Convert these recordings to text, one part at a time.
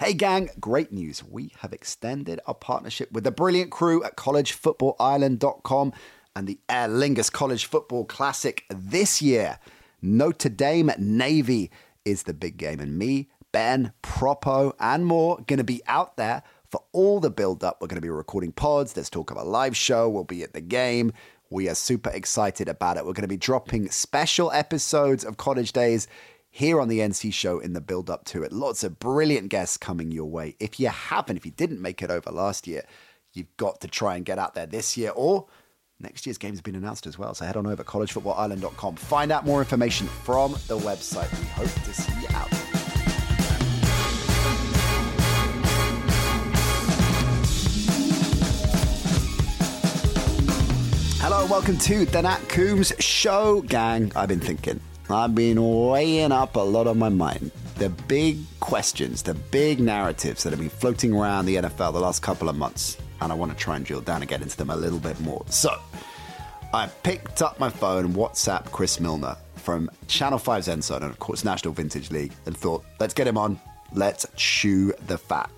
Hey, gang, great news. We have extended our partnership with the brilliant crew at collegefootballisland.com and the Aer Lingus College Football Classic this year. Notre Dame Navy is the big game, and me, Ben, Propo, and more going to be out there for all the build up. We're going to be recording pods. There's talk of a live show. We'll be at the game. We are super excited about it. We're going to be dropping special episodes of College Days here on the NC show in the build up to it. Lots of brilliant guests coming your way. If you haven't, if you didn't make it over last year, you've got to try and get out there this year or next year's game has been announced as well. So head on over to collegefootballisland.com. Find out more information from the website. We hope to see you out. Hello and welcome to the Nat Coombs Show, gang. I've been thinking. I've been weighing up a lot on my mind. The big questions, the big narratives that have been floating around the NFL the last couple of months. And I want to try and drill down and get into them a little bit more. So, I picked up my phone, WhatsApp Chris Milner from Channel 5's End Zone and, of course, National Vintage League, and thought, let's get him on. Let's chew the fat.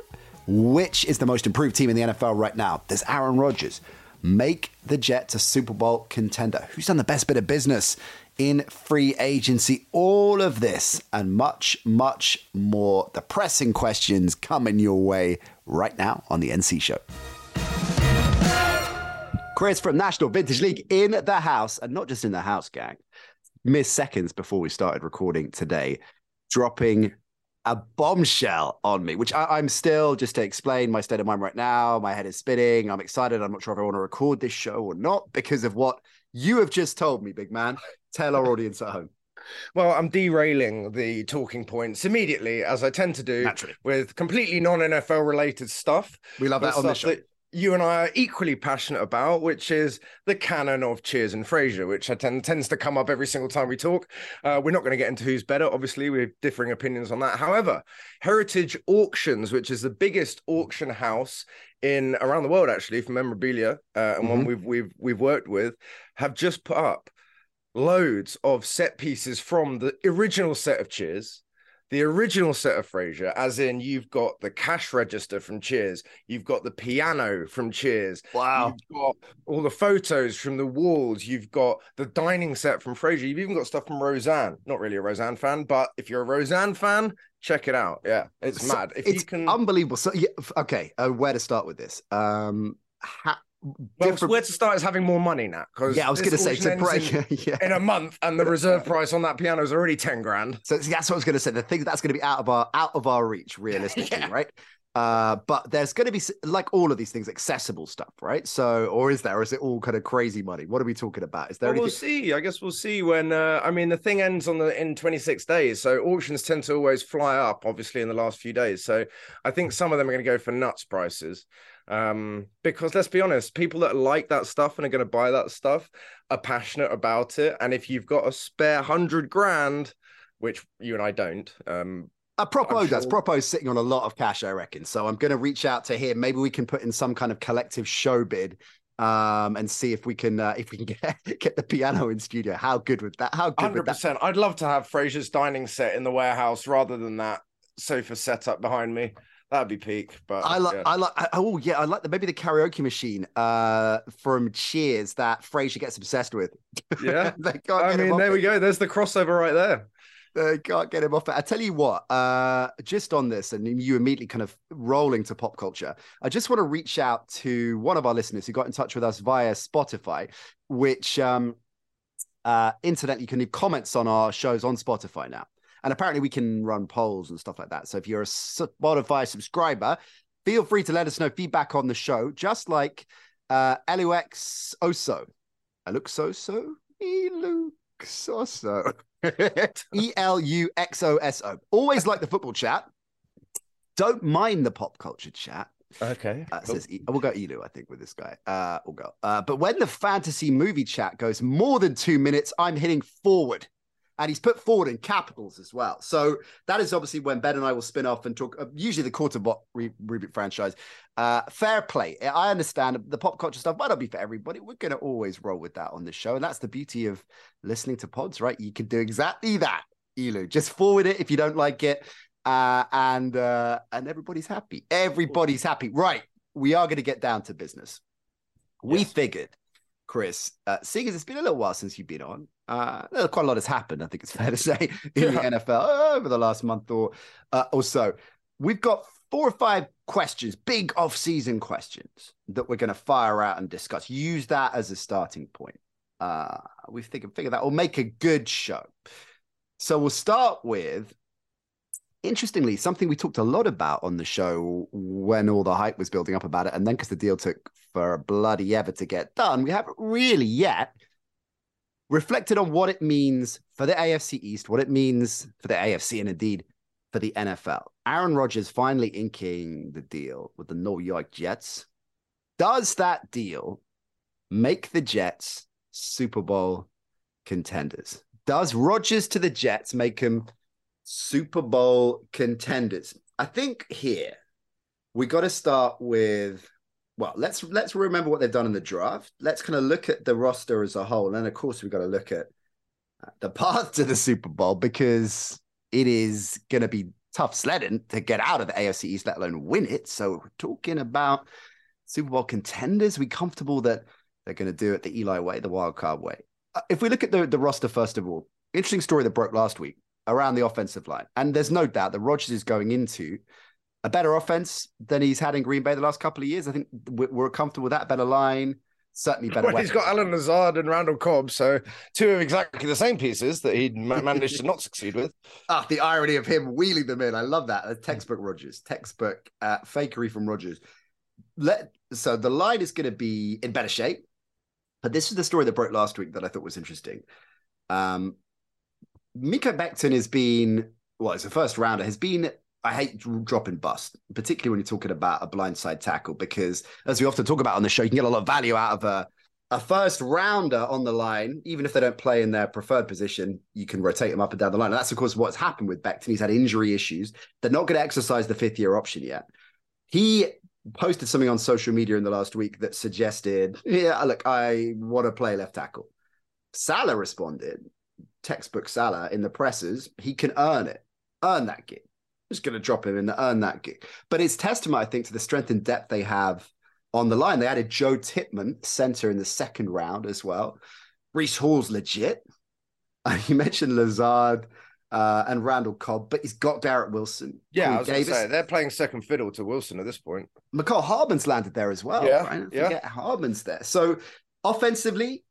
Which is the most improved team in the NFL right now? There's Aaron Rodgers. Make the Jets a Super Bowl contender. Who's done the best bit of business in free agency? All of this and much, much more. The pressing questions coming your way right now on the NC Show. Chris from National Vintage League in the house, and not just in the house, gang. Mere seconds before we started recording today, dropping a bombshell on me, which I, am still just to explain my state of mind right now. My head is spinning. I'm excited. I'm not sure if I want to record this show or not because of what you have just told me, big man. Tell our audience at home. Well, I'm derailing the talking points immediately, as I tend to do Naturally. with completely non NFL related stuff. We love that on the show. That, you and I are equally passionate about, which is the canon of Cheers and Frasier, which tend, tends to come up every single time we talk. Uh, we're not going to get into who's better, obviously, we have differing opinions on that. However, Heritage Auctions, which is the biggest auction house in around the world, actually, for memorabilia, uh, and mm-hmm. one we've we've we've worked with, have just put up loads of set pieces from the original set of Cheers the original set of Frasier, as in you've got the cash register from Cheers, you've got the piano from Cheers, wow, you've got all the photos from the walls, you've got the dining set from Frasier, you've even got stuff from Roseanne. Not really a Roseanne fan, but if you're a Roseanne fan, check it out. Yeah, it's so mad. If it's you can, unbelievable. So, yeah, okay, uh, where to start with this? Um, ha- well, different... where to start is having more money now. Because yeah, I was going to say to break in, yeah. in, a month, and the reserve price on that piano is already ten grand. So that's what I was going to say. The thing that's going to be out of our out of our reach, realistically, yeah. right? Uh, but there's going to be like all of these things, accessible stuff, right? So, or is there? Or is it all kind of crazy money? What are we talking about? Is there? Well, anything... we'll see. I guess we'll see when. Uh, I mean, the thing ends on the in 26 days, so auctions tend to always fly up, obviously, in the last few days. So, I think some of them are going to go for nuts prices. Um, because let's be honest, people that like that stuff and are going to buy that stuff are passionate about it. And if you've got a spare hundred grand, which you and I don't, um, uh, Propo does. Sure... Propo's sitting on a lot of cash, I reckon. So I'm going to reach out to him. Maybe we can put in some kind of collective show bid um, and see if we can uh, if we can get get the piano in studio. How good would that? How good? Hundred percent. I'd love to have Frasier's dining set in the warehouse rather than that sofa setup behind me. That'd be peak. But I like, yeah. I like, oh yeah, I like the maybe the karaoke machine uh from Cheers that Frasier gets obsessed with. Yeah, I mean, there we go. There's the crossover right there. They can't get him off it. I tell you what, uh, just on this, and you immediately kind of rolling to pop culture. I just want to reach out to one of our listeners who got in touch with us via Spotify, which um, uh, incidentally, you can leave comments on our shows on Spotify now. And apparently, we can run polls and stuff like that. So if you're a Spotify subscriber, feel free to let us know feedback on the show, just like uh, Elux Oso. Elux Oso? Elux Oso. E L U X O S O. Always like the football chat. Don't mind the pop culture chat. Okay. Uh, cool. says, we'll go Elu, I think, with this guy. Uh, we'll go. Uh, but when the fantasy movie chat goes more than two minutes, I'm hitting forward and he's put forward in capitals as well. So that is obviously when Ben and I will spin off and talk. Uh, usually the Quarterbot Rubik franchise. Uh, fair play. I understand the pop culture stuff might not be for everybody. We're going to always roll with that on the show, and that's the beauty of listening to pods, right? You can do exactly that. Elu, just forward it if you don't like it, uh, and uh, and everybody's happy. Everybody's happy. Right. We are going to get down to business. We yes. figured Chris, uh, seeing as it's been a little while since you've been on, uh, quite a lot has happened. I think it's fair to say in yeah. the NFL over the last month or uh, or so. We've got four or five questions, big off-season questions that we're going to fire out and discuss. Use that as a starting point. Uh, we think figure that will make a good show. So we'll start with interestingly, something we talked a lot about on the show when all the hype was building up about it, and then because the deal took for a bloody ever to get done, we haven't really yet reflected on what it means for the AFC East, what it means for the AFC, and indeed for the NFL. Aaron Rodgers finally inking the deal with the New York Jets. Does that deal make the Jets Super Bowl contenders? Does Rodgers to the Jets make him Super Bowl contenders. I think here we got to start with well, let's let's remember what they've done in the draft. Let's kind of look at the roster as a whole, and of course we've got to look at the path to the Super Bowl because it is going to be tough sledding to get out of the AFC East, let alone win it. So we're talking about Super Bowl contenders. We comfortable that they're going to do it the Eli way, the wild card way. Uh, if we look at the the roster first of all, interesting story that broke last week around the offensive line. And there's no doubt that Rodgers is going into a better offense than he's had in Green Bay the last couple of years. I think we're comfortable with that better line. Certainly better. Well, he's got Allen Lazard and Randall Cobb, so two of exactly the same pieces that he managed to not succeed with. Ah, the irony of him wheeling them in. I love that. A textbook Rodgers, textbook uh, fakery from Rodgers. Let so the line is going to be in better shape. But this is the story that broke last week that I thought was interesting. Um, Mekhi Becton has been, well, as a first rounder, has been, I hate dropping bust, particularly when you're talking about a blindside tackle, because as we often talk about on the show, you can get a lot of value out of a, a first rounder on the line, even if they don't play in their preferred position, you can rotate them up and down the line. And that's, of course, what's happened with Becton. He's had injury issues. They're not going to exercise the fifth year option yet. He posted something on social media in the last week that suggested, yeah, look, I want to play left tackle. Salah responded, textbook Salah in the presses, he can earn it, earn that gig. Just going to drop him and earn that gig. But it's testament, I think, to the strength and depth they have on the line. They added Joe Tippmann, center in the second round as well. Breece Hall's legit. Uh, you mentioned Lazard uh, and Randall Cobb, but he's got Garrett Wilson. Yeah, I was going to say they're playing second fiddle to Wilson at this point. Mecole Hardman's landed there as well. Yeah, right? yeah. Hardman's there. So offensively,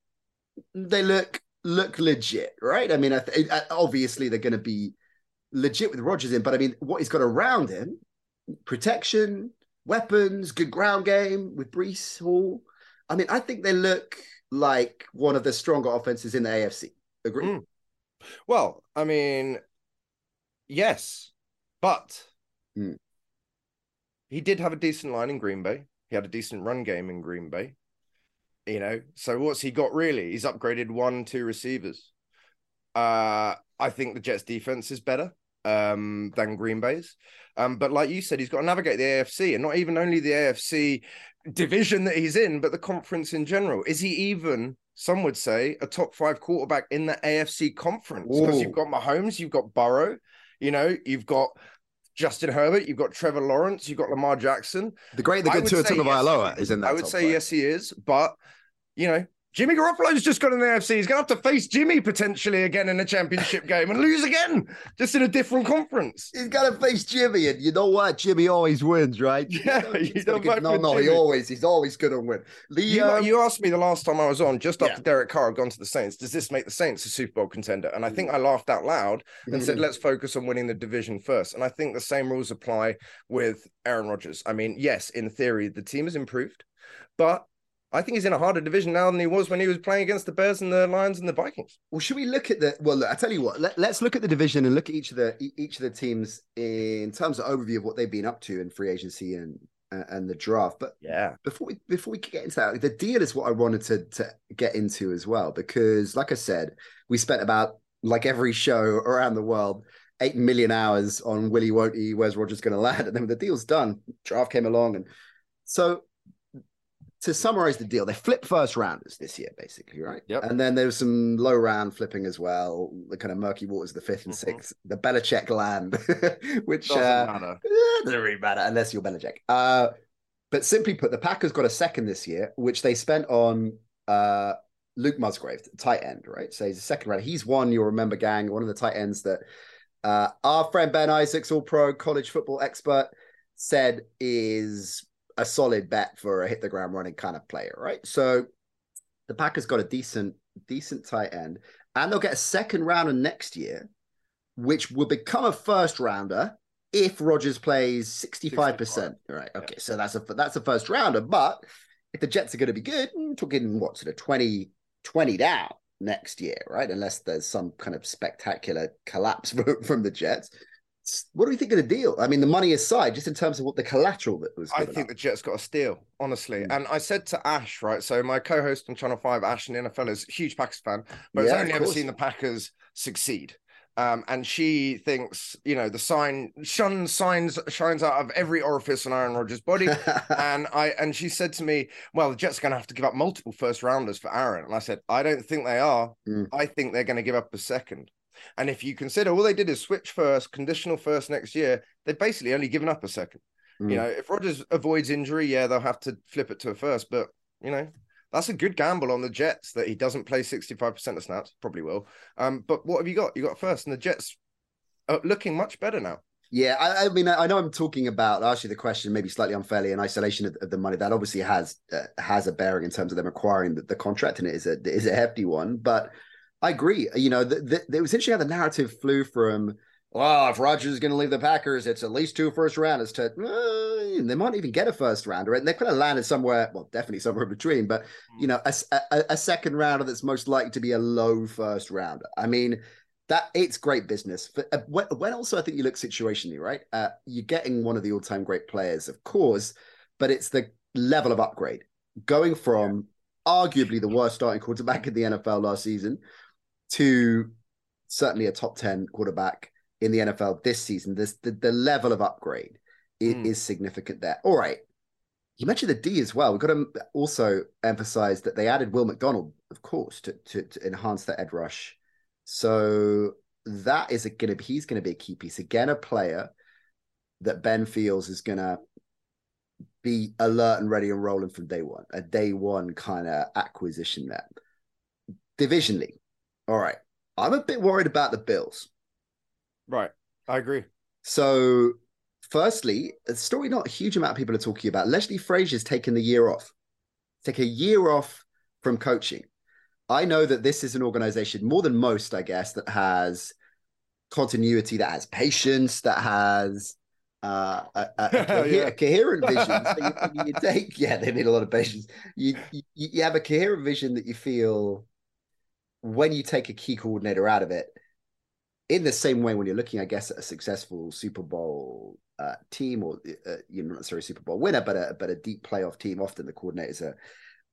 they look look legit, right? I mean, I th- obviously they're going to be legit with Rodgers in, but I mean, what he's got around him protection, weapons, good ground game with Breece Hall. I mean, I think they look like one of the stronger offenses in the AFC. Agree? Mm. Well, I mean, yes, but mm. he did have a decent line in Green Bay. He had a decent run game in Green Bay. You know, so what's he got really? He's upgraded one, two receivers. Uh, I think the Jets defense is better um, than Green Bay's. Um, but like you said, he's got to navigate the AFC and not even only the AFC division that he's in, but the conference in general. Is he even, some would say, a top five quarterback in the AFC conference? Because you've got Mahomes, you've got Burrow, you know, you've got Justin Herbert, you've got Trevor Lawrence, you've got Lamar Jackson. The great, the good Tua Tagovailoa yes, is in that. I would say five. yes, he is, but you know, Jimmy Garoppolo's just got in the AFC. He's going to have to face Jimmy potentially again in a championship game and lose again, just in a different conference. He's got to face Jimmy, and you know what? Jimmy always wins, right? Yeah, you don't no, no, Jimmy. he always, he's always going to win. The, you, um, you, asked me the last time I was on, just after yeah. Derek Carr had gone to the Saints, does this make the Saints a Super Bowl contender? And I think I laughed out loud and said, let's focus on winning the division first. And I think the same rules apply with Aaron Rodgers. I mean, yes, in theory, the team has improved, but I think he's in a harder division now than he was when he was playing against the Bears and the Lions and the Vikings. Well, should we look at the? Well, look, I tell you what. Let, us look at the division and look at each of the each of the teams in terms of overview of what they've been up to in free agency and and the draft. But yeah, before we before we get into that, the deal is what I wanted to to get into as well because, like I said, we spent about like every show around the world eight million hours on Willie won't he, where's Rodgers going to land, and then the deal's done. Draft came along, and so to summarize the deal, they flipped first rounders this year, basically, right? Yep. And then there was some low round flipping as well, the kind of murky waters, the 5th and mm-hmm. sixth, the Belichick land, which doesn't uh, matter. Doesn't really matter unless you're Belichick. Uh, but simply put, the Packers got a second this year, which they spent on uh, Luke Musgrave, tight end, right? So he's a second round. He's one, you'll remember, gang, one of the tight ends that uh, our friend Ben Isaacs, all pro college football expert, said is a solid bet for a hit the ground running kind of player, right? So the Packers got a decent, decent tight end, and they'll get a second rounder next year, which will become a first rounder if Rodgers plays 65%. 65. Right. Okay. Yeah. So that's a that's a first rounder. But if the Jets are going to be good, we're talking what sort of 20, 20 down next year, right? Unless there's some kind of spectacular collapse from the Jets what do we think of the deal? I mean, the money aside, just in terms of what the collateral that was. I think up. the Jets got a steal, honestly. Mm. And I said to Ash, right? So my co-host on Channel Five, Ash the NFL, is a huge Packers fan, but yeah, has only ever seen the Packers succeed. Um, and she thinks, you know, the sign shun signs shines out of every orifice on Aaron Rodgers' body. and I and she said to me, Well, the Jets are gonna have to give up multiple first rounders for Aaron. And I said, I don't think they are. Mm. I think they're gonna give up a second. And if you consider all they did is switch first, conditional first next year, they've basically only given up a second. Mm. You know, if Rodgers avoids injury, yeah, they'll have to flip it to a first. But you know, that's a good gamble on the Jets that he doesn't play 65% of snaps. Probably will. Um, but what have you got? You got first, and the Jets are looking much better now. Yeah, I, I mean, I know I'm talking about actually the question maybe slightly unfairly in isolation of, of the money that obviously has uh, has a bearing in terms of them acquiring the, the contract, and it is a it is a hefty one. But I agree. You know, the, the, it was interesting how the narrative flew from, well, if Rodgers is going to leave the Packers, it's at least two first rounders to, uh, they might even get a first rounder. And they kind of landed somewhere, well, definitely somewhere in between, but, you know, a, a, a second rounder that's most likely to be a low first rounder. I mean, that it's great business. But uh, when, when, also I think you look situationally, right? Uh, you're getting one of the all-time great players, of course, but it's the level of upgrade going from arguably the worst starting quarterback in the NFL last season to certainly a top 10 quarterback in the NFL this season. This the, the level of upgrade is, mm. is significant there. All right. You mentioned the D as well. We've got to also emphasize that they added Will McDonald, of course, to, to, to enhance the ed rush. So that is going to be, he's going to be a key piece. Again, a player that Ben feels is going to be alert and ready and rolling from day one, a day one kind of acquisition there. Divisionally, all right. I'm a bit worried about the Bills. Right. I agree. So, firstly, a story not a huge amount of people are talking about. Leslie Frazier's taken the year off. Take a year off from coaching. I know that this is an organization more than most, I guess, that has continuity, that has patience, that has uh, a, a, a, yeah. a, coherent vision. so you, you, take, yeah, they need a lot of patience. You, you you have a coherent vision that you feel when you take a key coordinator out of it, in the same way when you're looking, I guess, at a successful Super Bowl uh, team or uh, you know not necessarily Super Bowl winner, but a but a deep playoff team, often the coordinators are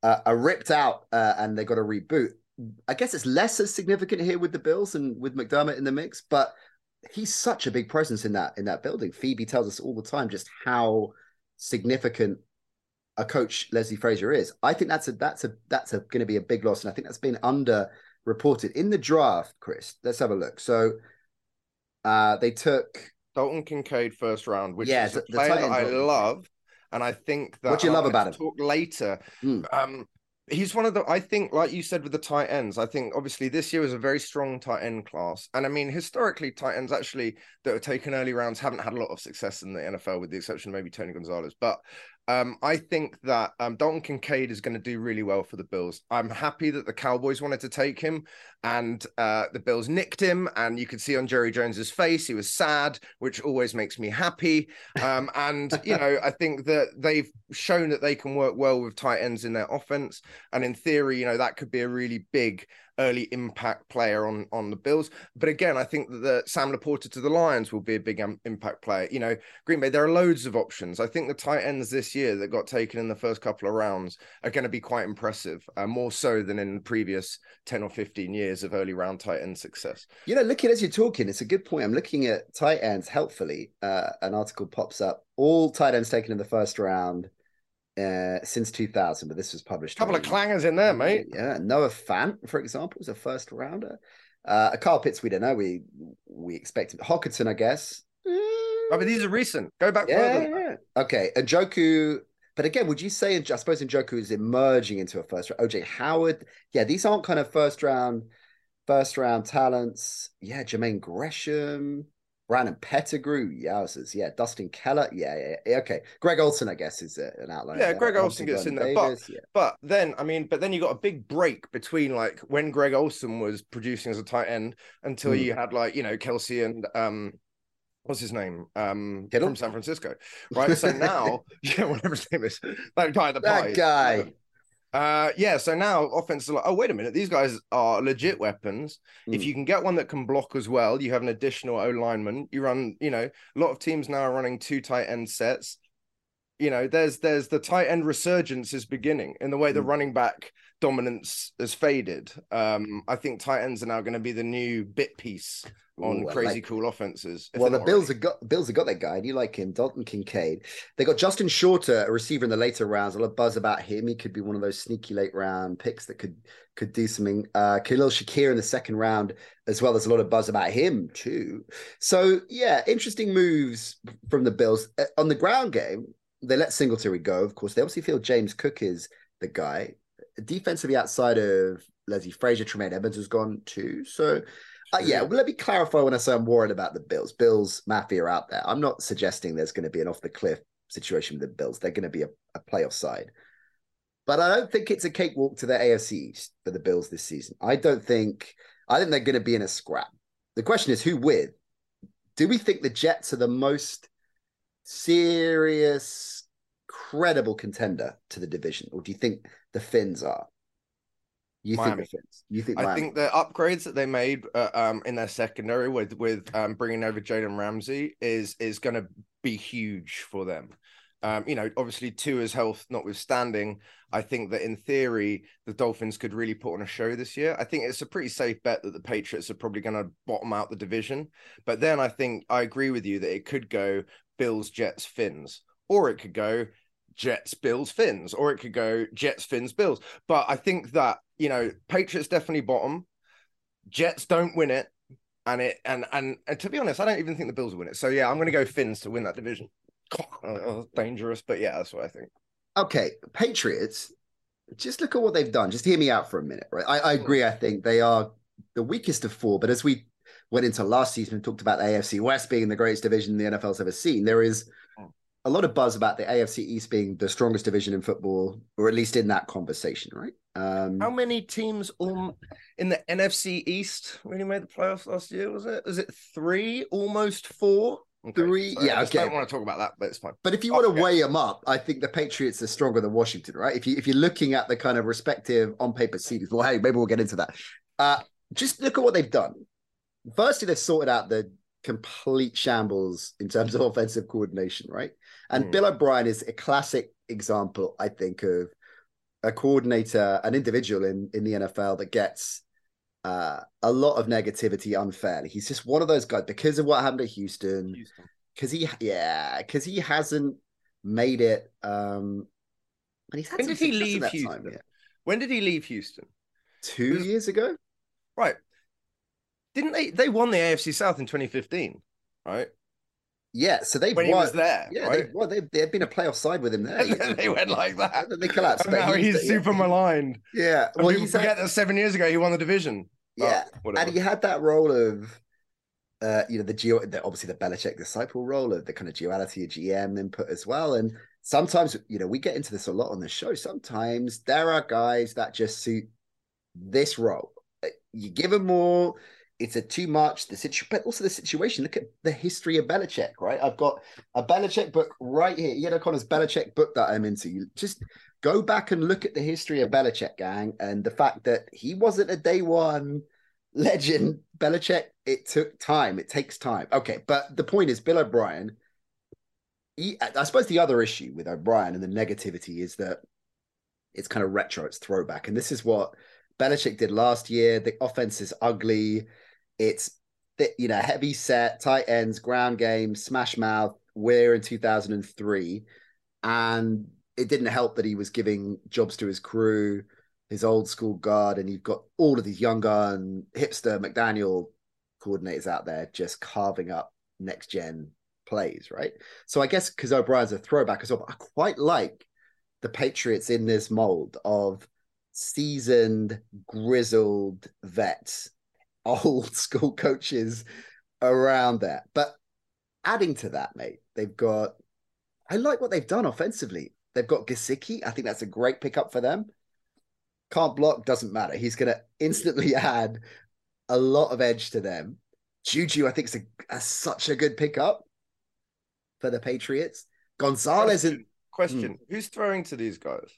uh, are ripped out uh, and they got to reboot. I guess it's less as significant here with the Bills and with McDermott in the mix, but he's such a big presence in that in that building. Phoebe tells us all the time just how significant a coach Leslie Frazier is. I think that's a that's a that's a going to be a big loss, and I think that's been under reported in the draft, Chris. Let's have a look. So uh, they took Dalton Kincaid first round, which yeah, is a player that I love. And I think that what do you love about him? Talk later. Mm. Um, he's one of the I think, like you said with the tight ends, I think obviously this year was a very strong tight end class. And I mean, historically, tight ends actually that were taken early rounds haven't had a lot of success in the NFL, with the exception of maybe Tony Gonzalez. But Um, I think that um, Dalton Kincaid is going to do really well for the Bills. I'm happy that the Cowboys wanted to take him, and uh, the Bills nicked him. And you could see on Jerry Jones's face he was sad, which always makes me happy. Um, and you know, I think that they've shown that they can work well with tight ends in their offense, and in theory, you know, that could be a really big early impact player on on the Bills. But again, I think that the Sam LaPorta to the Lions will be a big um, impact player. You know, Green Bay, there are loads of options. I think the tight ends this year that got taken in the first couple of rounds are going to be quite impressive, uh, more so than in the previous 10 or 15 years of early round tight end success. You know, looking as you're talking, it's a good point. I'm looking at tight ends helpfully. Uh, an article pops up. All tight ends taken in the first round uh, since 2000, but this was published. A couple of clangers in there, mate. Yeah, Noah Fant, for example, was a first rounder. Uh, a Kyle Pitts, we don't know. We we expected Hockenson, I guess. Oh, but these are recent. Go back yeah, further. Yeah. Okay, and Njoku. But again, would you say? I suppose Njoku is emerging into a first round. OJ Howard. Yeah, these aren't kind of first round, first round talents. Yeah, Jermaine Gresham. Brandon Pettigrew, yowzers. Yeah, Dustin Keller. Yeah, yeah, yeah. Okay. Greg Olsen, I guess, is an outline. Yeah, Greg Olsen gets in there. Davis, but, yeah. but then, I mean, but then you got a big break between like when Greg Olsen was producing as a tight end until mm. you had like, you know, Kelce and um what's his name? Um Kittle? from San Francisco. Right. So now, yeah, whatever his name is. That guy the That guy. Uh, yeah. So now offenses are like, oh wait a minute, these guys are legit weapons. Mm. If you can get one that can block as well, you have an additional O lineman. You run, you know, a lot of teams now are running two tight end sets. You know, there's there's the tight end resurgence is beginning in the way the mm. running back dominance has faded. Um, I think tight ends are now going to be the new bit piece on Ooh, crazy like, cool offenses. Well, the Bills have got Bills have got that guy, Do you like him, Dalton Kincaid. They got Justin Shorter, a receiver in the later rounds. A lot of buzz about him. He could be one of those sneaky late round picks that could could do something. Uh, Khalil Shakir in the second round, as well There's a lot of buzz about him too. So yeah, interesting moves from the Bills uh, on the ground game. They let Singletary go. Of course, they obviously feel James Cook is the guy. Defensively, outside of Leslie Frazier, Tremaine Evans has gone too. So uh, yeah, well, let me clarify when I say I'm worried about the Bills. Bills Mafia are out there. I'm not suggesting there's going to be an off the cliff situation with the Bills. They're going to be a, a playoff side. But I don't think it's a cakewalk to the AFC East for the Bills this season. I don't think I think they're going to be in a scrap. The question is who with? Do we think the Jets are the most serious, credible contender to the division, or do you think the Finns are? You Miami. think You think Miami. I think the upgrades that they made uh, um, in their secondary with with um, bringing over Jalen Ramsey is is going to be huge for them. Um, you know, obviously, Tua's health notwithstanding, I think that in theory the Dolphins could really put on a show this year. I think it's a pretty safe bet that the Patriots are probably going to bottom out the division. But then I think I agree with you that it could go Bills, Jets, Finns, or it could go Jets, Bills, Finns, or it could go Jets, Finns, Bills. But I think that you know, Patriots definitely bottom. Jets don't win it, and it and and, and to be honest, I don't even think the Bills will win it. So yeah, I'm going to go Finns to win that division. Oh, dangerous, but yeah, that's what I think. Okay, Patriots. Just look at what they've done. Just hear me out for a minute, right? I, I agree. I think they are the weakest of four, but as we went into last season and talked about the AFC West being the greatest division the NFL's ever seen, there is a lot of buzz about the AFC East being the strongest division in football, or at least in that conversation, right? Um, How many teams um, in the NFC East really made the playoffs last year? Was it? Is it three? Almost four? Okay. Three, so yeah, okay. I don't want to talk about that, but it's fine. But if you want to weigh them up, I think the Patriots are stronger than Washington, right? If you if you're looking at the kind of respective on paper seeds, well, hey, maybe we'll get into that. Uh, just look at what they've done. Firstly, they've sorted out the complete shambles in terms of offensive coordination, right? And mm. Bill O'Brien is a classic example, I think, of a coordinator, an individual in, in the NFL that gets uh, a lot of negativity unfairly. He's just one of those guys because of what happened to Houston. Because he, yeah, because he hasn't made it. Um, and he's had when did he leave Houston? Time, yeah. When did he leave Houston? Two was... years ago. Right. Didn't they? They won the AFC South in 2015, right? Yeah, so they when won, he was there. Yeah, right? they, well, they they've been a playoff side with him there. they went like that. They collapsed. And now he's, he's super yeah. maligned. Yeah, well, you forget had, that seven years ago he won the division. Yeah, oh, and he had that role of, uh, you know, the geo, the, obviously the Belichick disciple role of the kind of duality of GM input as well, and sometimes you know we get into this a lot on the show. Sometimes there are guys that just suit this role. Uh, you give them more. It's a too much. The situation, but also the situation. Look at the history of Belichick, right? I've got a Belichick book right here. Ian O'Connor's Belichick book that I'm into. Just go back and look at the history of Belichick, gang, and the fact that he wasn't a day one legend. Belichick, it took time. It takes time. Okay, but the point is, Bill O'Brien. He, I suppose the other issue with O'Brien and the negativity is that it's kind of retro, it's throwback, and this is what Belichick did last year. The offense is ugly. It's you know heavy set, tight ends, ground game, smash mouth. We're in 2003, and it didn't help that he was giving jobs to his crew, his old school guard, and you've got all of these young gun hipster McDaniel coordinators out there just carving up next gen plays, right? So I guess because O'Brien's a throwback as well, I quite like the Patriots in this mold of seasoned, grizzled vets, old school coaches around there. But adding to that, mate, they've got. I like what they've done offensively. They've got Gesicki. I think that's a great pickup for them. Can't block, doesn't matter. He's going to instantly add a lot of edge to them. Juju, I think, is a, a, such a good pickup for the Patriots. Gonzalez question, and question: hmm. Who's throwing to these guys?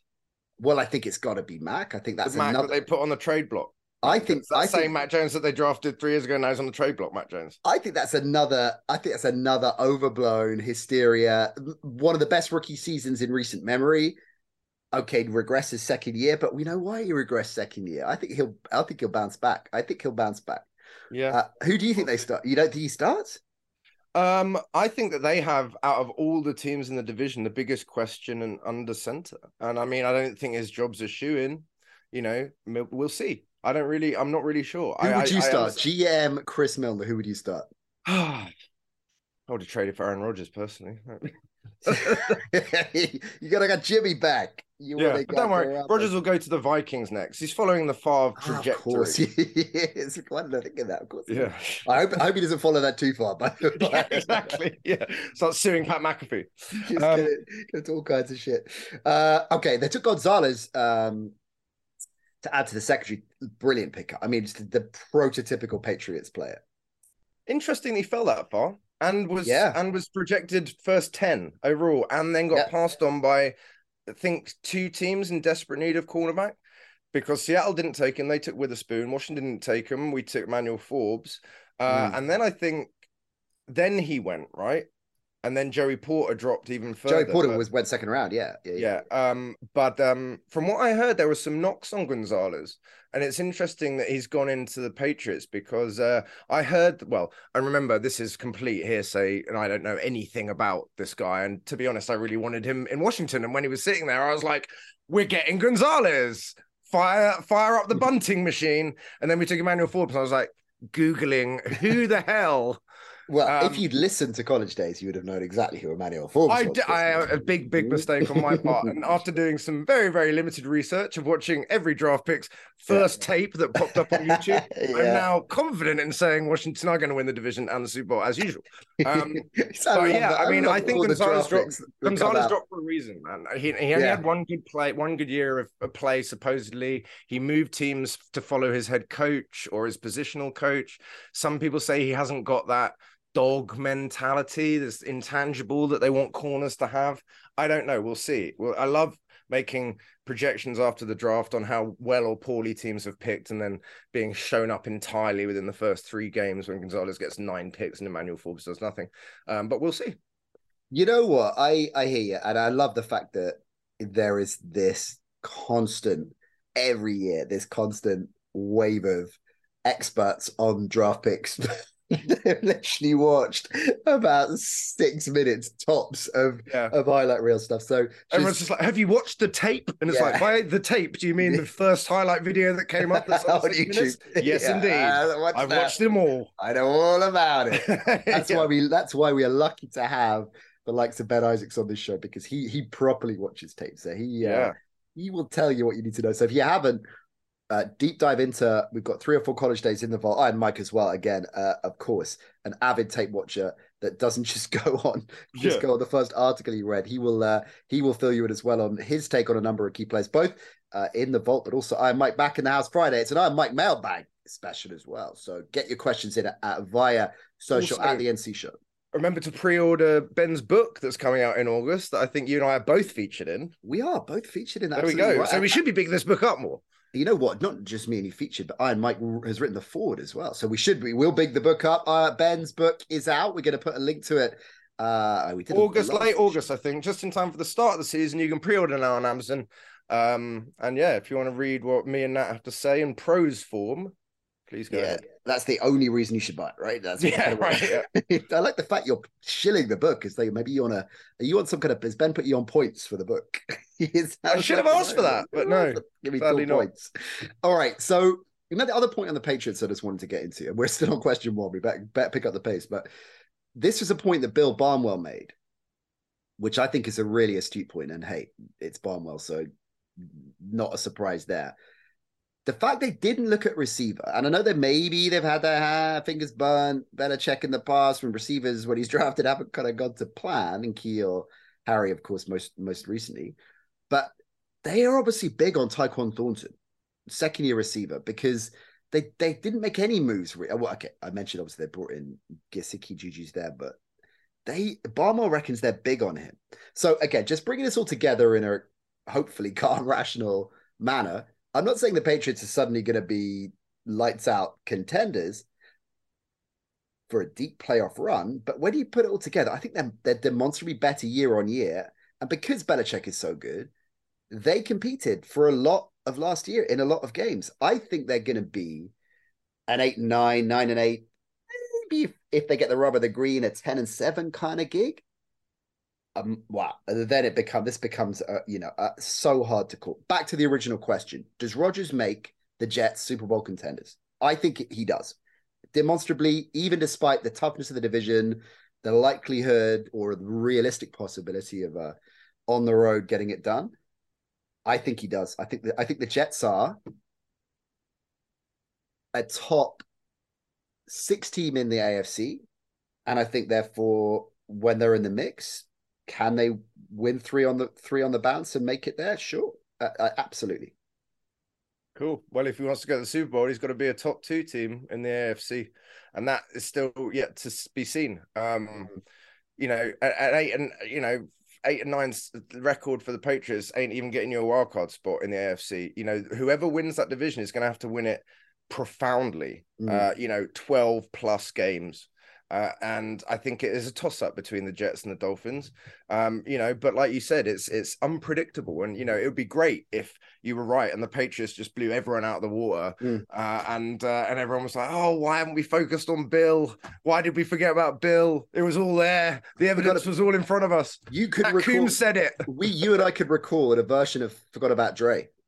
Well, I think it's got to be Mac. I think that's the Mac another... that they put on the trade block. I think I same think, Mac Jones that they drafted three years ago now is on the trade block. Matt Jones. I think that's another. I think that's another overblown hysteria. One of the best rookie seasons in recent memory. Okay, regress his second year, but we know why he regressed second year. I think he'll. I think he'll bounce back. I think he'll bounce back. Yeah. Uh, who do you think they start? You don't think he starts? Um, I think that they have out of all the teams in the division the biggest question and under center. And I mean, I don't think his job's a shoe in. You know, we'll see. I don't really. I'm not really sure. Who I, would you I, start? I GM Chris Milner. Who would you start? I would have traded for Aaron Rodgers personally. you gotta get Jimmy back. You yeah, but don't worry. Rodgers will go to the Vikings next. He's following the Favre trajectory. Oh, of course, he is. Why did I think of that? Of course. Yeah. I hope, I hope he doesn't follow that too far. But yeah, exactly. Yeah. Start suing Pat McAfee. Just um, get, get all kinds of shit. Uh, okay, they took Gonzalez um, to add to the secondary. Brilliant pickup. I mean, just the prototypical Patriots player. Interestingly, fell that far and was yeah. and was projected first 10 overall and then got yeah. passed on by I think two teams in desperate need of cornerback because Seattle didn't take him they took Witherspoon Washington didn't take him we took Emmanuel Forbes uh, mm. and then I think then he went right and then Joey Porter dropped even further. Joey Porter but, was went second round, yeah. Yeah, yeah. yeah. Um, but um, from what I heard, there was some knocks on Gonzalez, and it's interesting that he's gone into the Patriots because uh, I heard. Well, I remember this is complete hearsay, and I don't know anything about this guy. And to be honest, I really wanted him in Washington. And when he was sitting there, I was like, "We're getting Gonzalez." Fire, fire up the bunting machine, and then we took Emmanuel Forbes. And I was like, googling who the hell well, um, if you'd listened to College Days, you would have known exactly who Emmanuel Forbes I was. D- I, a big, big mistake on my part. and after doing some very, very limited research of watching every draft picks first yeah. tape that popped up on YouTube, yeah. I'm now confident in saying Washington are going to win the division and the Super Bowl as usual. Um, but yeah, I, I mean, I think Gonzalez dropped, Gonzalez dropped for a reason, man. He, he only yeah. had one good play, one good year of, of play, supposedly. He moved teams to follow his head coach or his positional coach. Some people say he hasn't got that dog mentality, this intangible that they want corners to have. I don't know. We'll see. Well, I love making projections after the draft on how well or poorly teams have picked and then being shown up entirely within the first three games when Gonzalez gets nine picks and Emmanuel Forbes does nothing. Um, but we'll see. You know what? I, I hear you. And I love the fact that there is this constant, every year, this constant wave of experts on draft picks literally watched about six minutes tops of yeah. of highlight reel stuff. So everyone's just like, "Have you watched the tape?" And it's yeah. like, "By the tape, do you mean the first highlight video that came up that's on YouTube?" Yes, yeah, indeed. I've that. watched them all. I know all about it. That's why we. That's why we are lucky to have the likes of Ben Isaacs on this show because he he properly watches tapes. So he uh, he will tell you what you need to know. So if you haven't uh, deep dive into we've got three or four college days in the vault. Iron Mike as well, again, uh, of course, an avid tape watcher. that doesn't just go on just Yeah. go on the first article he read. He will uh, he will fill you in as well on his take on a number of key players, both uh, in the vault, but also Iron Mike back in the house Friday. It's an Iron Mike mailbag special as well. So get your questions in at, at via social Also- at the NC show. Remember to pre-order Ben's book that's coming out in August that I think you and I are both featured in. We are both featured in that. There we go. right. So we should be picking this book up more. You know what? Not just me and he featured, but Iron Mike has written the forward as well. So we should. We'll big the book up. Uh, Ben's book is out. We're going to put a link to it. Uh, we did August, late. August, I think, just in time for the start of the season. You can pre-order now on Amazon. Um, and yeah, if you want to read what me and Nat have to say in prose form, please go Yeah, ahead. That's the only reason you should buy it, right? That's Yeah, kind of what- right, I like the fact you're shilling the book as though maybe you want to. You on some kind of? Has Ben put you on points for the book? Is I should have asked for that, but no, Give me two points. All right, so you know the other point on the Patriots I just wanted to get into, and we're still on question one. We better, better pick up the pace, but this is a point that Bill Barnwell made, which I think is a really astute point. And hey, it's Barnwell, so not a surprise there. The fact they didn't look at receiver, and I know that maybe they've had their fingers burnt, better check in the past from receivers when he's drafted haven't kind of gone to plan, and Keel, Harry, of course, most most recently. But they are obviously big on Tyquan Thornton, second year receiver, because they they didn't make any moves. Well, okay, I mentioned obviously they brought in Gesicki, Juju's there, but they Barnwell reckons they're big on him. So again, just bringing this all together in a hopefully calm, rational manner. I'm not saying the Patriots are suddenly going to be lights out contenders for a deep playoff run, but when you put it all together, I think they're, they're demonstrably better year on year. And because Belichick is so good, they competed for a lot of last year in a lot of games. I think they're going to be an eight nine, nine and eight, maybe if, if they get the rubber, the green, a ten and seven kind of gig. Um, wow. Then it becomes this becomes uh, you know uh, so hard to call. Back to the original question: Does Rodgers make the Jets Super Bowl contenders? I think he does. Demonstrably, even despite the toughness of the division, the likelihood or the realistic possibility of uh, on the road getting it done, I think he does. I think that I think the Jets are a top six team in the AFC, and I think therefore when they're in the mix, can they win three on the three on the bounce and make it there? Sure, uh, uh, absolutely. Cool. Well, if he wants to go to the Super Bowl, he's got to be a top two team in the AFC, and that is still yet to be seen. Um, you know, at, at eight and you know eight and nine's the record for the Patriots ain't even getting you a wild card spot in the AFC. You know, whoever wins that division is going to have to win it profoundly. Mm. Uh, you know, twelve plus games. Uh, and I think it is a toss up between the Jets and the Dolphins. Um, you know, but like you said, it's it's unpredictable, and you know it would be great if you were right and the Patriots just blew everyone out of the water, Mm. uh, and uh, and everyone was like, oh, why haven't we focused on Bill? Why did we forget about Bill? It was all there. The evidence was all in front of us. You could Matt recall, Coombs said it. we, you and I could recall a version of "Forgot About Dre."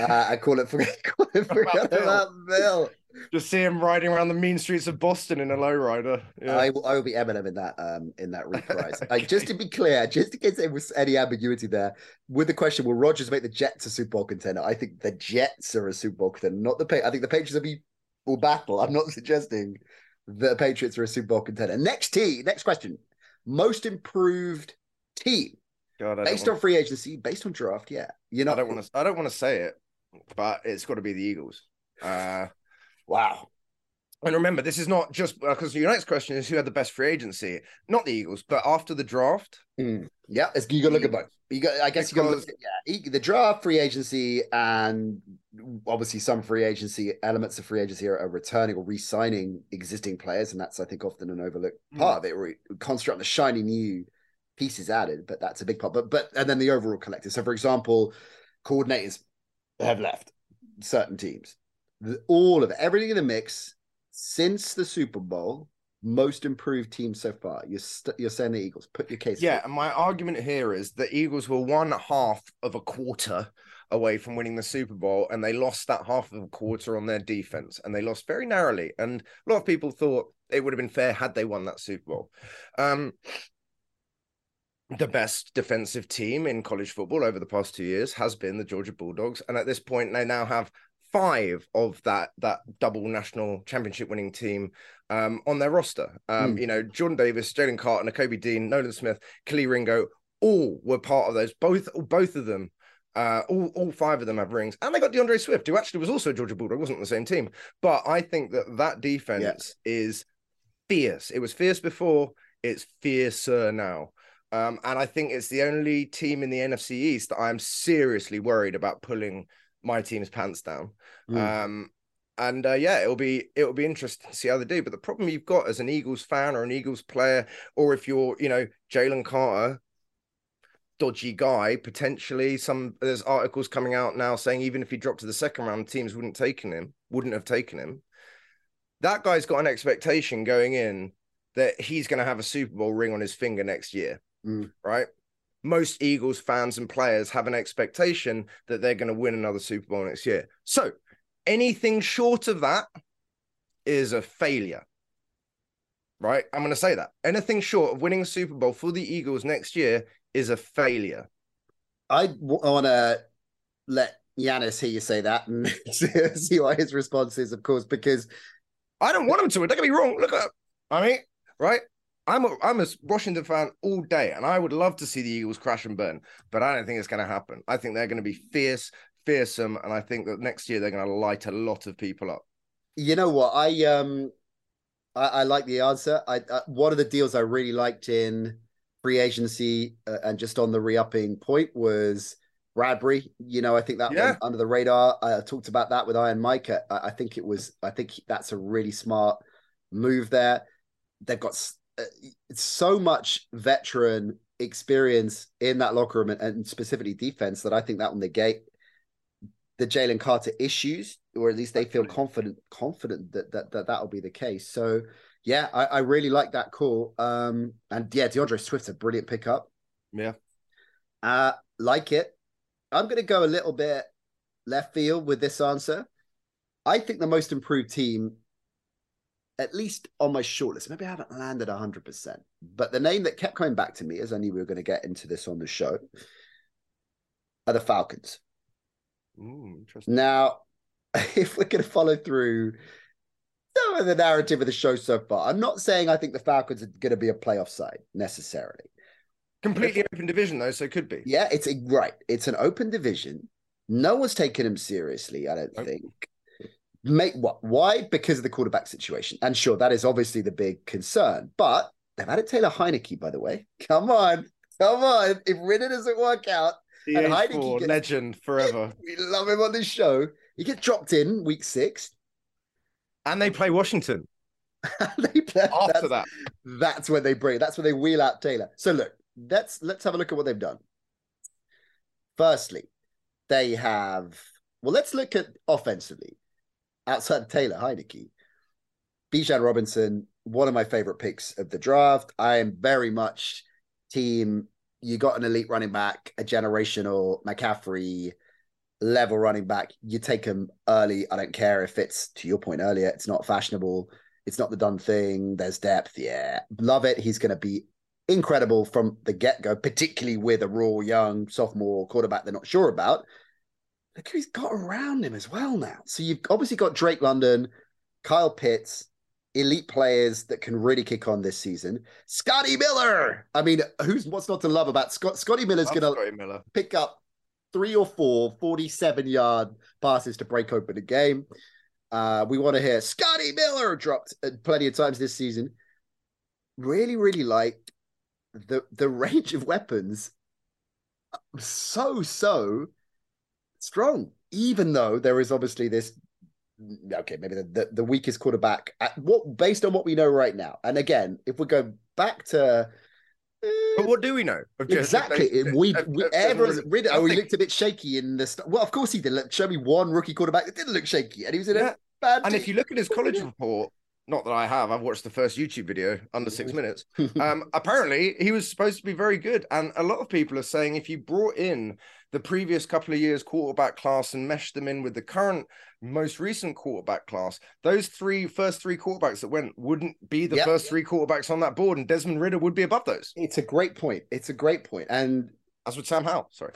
Uh, I call it "Forgot, call it forgot Bill. About Bill." Just see him riding around the mean streets of Boston in a lowrider. Yeah. I will, I will be Eminem in that um in that reprise. uh, just to be clear, just in case there was any ambiguity there, with the question, will Rodgers make the Jets a Super Bowl contender? I think the Jets are a Super Bowl contender, not the Pa- I think the Patriots will be will battle. I'm not suggesting the Patriots are a Super Bowl contender. Next T, next question. Most improved team God, based on free agency, based on draft. Yeah, you know, I don't want to. I don't want to say it, but it's got to be the Eagles. Uh, Wow. and remember, this is not just because your next question is who had the best free agency. Not the Eagles, but after the draft, Mm. Yeah, it's, you got to look at both. You got, I guess you got to look at yeah, the draft, free agency, and obviously some free agency elements of free agency are, are returning or re-signing existing players, and that's I think often an overlooked Hmm. part of it. Or construct the shiny new pieces added, but that's a big part. But but and then the overall collective. So for example, coordinators have left certain teams. The- all of everything in the mix since the Super Bowl. Most improved team so far. You're st- you're saying the Eagles. Put your case. yeah. And my argument here is the Eagles were one half of a quarter away from winning the Super Bowl, and they lost that half of a quarter on their defense, and they lost very narrowly. And a lot of people thought it would have been fair had they won that Super Bowl. Um, the best defensive team in college football over the past two years has been the Georgia Bulldogs, and at this point, they now have five of that that double national championship winning team um, on their roster. Um, mm. You know, Jordan Davis, Jalen Carter, Kobe Dean, Nolan Smith, Kelee Ringo, all were part of those. Both both of them uh, all, all five of them have rings, and they got D'Andre Swift, who actually was also a Georgia Bulldog, wasn't the same team. But I think that that defense is fierce. It was fierce before; it's fiercer now. Um, and I think it's the only team in the NFC East that I'm seriously worried about pulling my team's pants down. Mm. Um, and uh, yeah, it'll be it'll be interesting to see how they do. But the problem you've got as an Eagles fan or an Eagles player, or if you're you know Jalen Carter, dodgy guy potentially. Some there's articles coming out now saying even if he dropped to the second round, teams wouldn't taken him, wouldn't have taken him. That guy's got an expectation going in that he's going to have a Super Bowl ring on his finger next year, mm. right? Most Eagles fans and players have an expectation that they're going to win another Super Bowl next year. So anything short of that is a failure right? I'm going to say that. Anything short of winning a Super Bowl for the Eagles next year is a failure. I want to let Yanis hear you say that and see what his response is, of course, because I don't want him to. Don't get me wrong. Look at, I mean, right? I'm a, I'm a Washington fan all day, and I would love to see the Eagles crash and burn, but I don't think it's going to happen. I think they're going to be fierce, fearsome, and I think that next year they're going to light a lot of people up. You know what? I um, I, I like the answer. I, I one of the deals I really liked in free agency uh, and just on the re-upping point was Bradbury. You know, I think that yeah. under the radar. I talked about that with Iron Mike. I, I, think it was. I think that's a really smart move there. They've got uh, so much veteran experience in that locker room and, and specifically defense that I think that will negate the Jalen Carter issues, or at least they feel confident confident that that that that'll be the case. So yeah, I, I really like that call. Um, and yeah, D'Andre Swift's a brilliant pickup. Yeah. Uh, like it. I'm going to go a little bit left field with this answer. I think the most improved team, at least on my shortlist, maybe I haven't landed 100%, but the name that kept coming back to me, as I knew we were going to get into this on the show, are the Falcons. Ooh, now, if we're going to follow through some of the narrative of the show so far. I'm not saying I think the Falcons are going to be a playoff side necessarily. Completely if, open division though, so it could be. Yeah, it's a, right. It's an open division. No one's taking him seriously. I don't nope. think. Make what? Why? Because of the quarterback situation. And sure, that is obviously the big concern. But they've added Taylor Heinicke, by the way. Come on, come on. If Ridder doesn't work out, and Heinicke gets, legend forever. We love him on this show. He gets dropped in week six and they play Washington. they play after that. That's when they bring. That's when they wheel out Taylor. So look, let's let's have a look at what they've done. Firstly, they have. Well, let's look at offensively. Outside Taylor Heinicke, Bijan Robinson, one of my favorite picks of the draft. I am very much team. You got an elite running back, a generational McCaffrey level running back, you take him early. I don't care if it's to your point earlier, it's not fashionable, it's not the done thing. There's depth. Yeah, love it. He's going to be incredible from the get go, particularly with a raw young sophomore quarterback they're not sure about. Look who he's got around him as well now. So you've obviously got Drake London, Kyle Pitts, elite players that can really kick on this season. Scotty Miller. I mean, who's what's not to love about Scott? Scotty Miller's going to pick up three or four 47 yard passes to break open a game. Uh, we want to hear Scotty Miller dropped plenty of times this season. Really, really like the the range of weapons. So so strong, even though there is obviously this. Okay, maybe the, the, the weakest quarterback at what based on what we know right now. And again, if we go back to but what do we know? exactly. They, we, we everyone's. Oh, he looked a bit shaky in the. St- well, of course he did. Look, show me one rookie quarterback that didn't look shaky, and he was in yeah. a bad. And team. if you look at his college report, not that I have, I've watched the first YouTube video under six minutes. Um, apparently, he was supposed to be very good, and a lot of people are saying if you brought in the previous couple of years quarterback class and meshed them in with the current most recent quarterback class, those three first three quarterbacks that went wouldn't be the yep. first three quarterbacks on that board, and Desmond Ridder would be above those. It's a great point. It's a great point, and as with Sam Howell, sorry,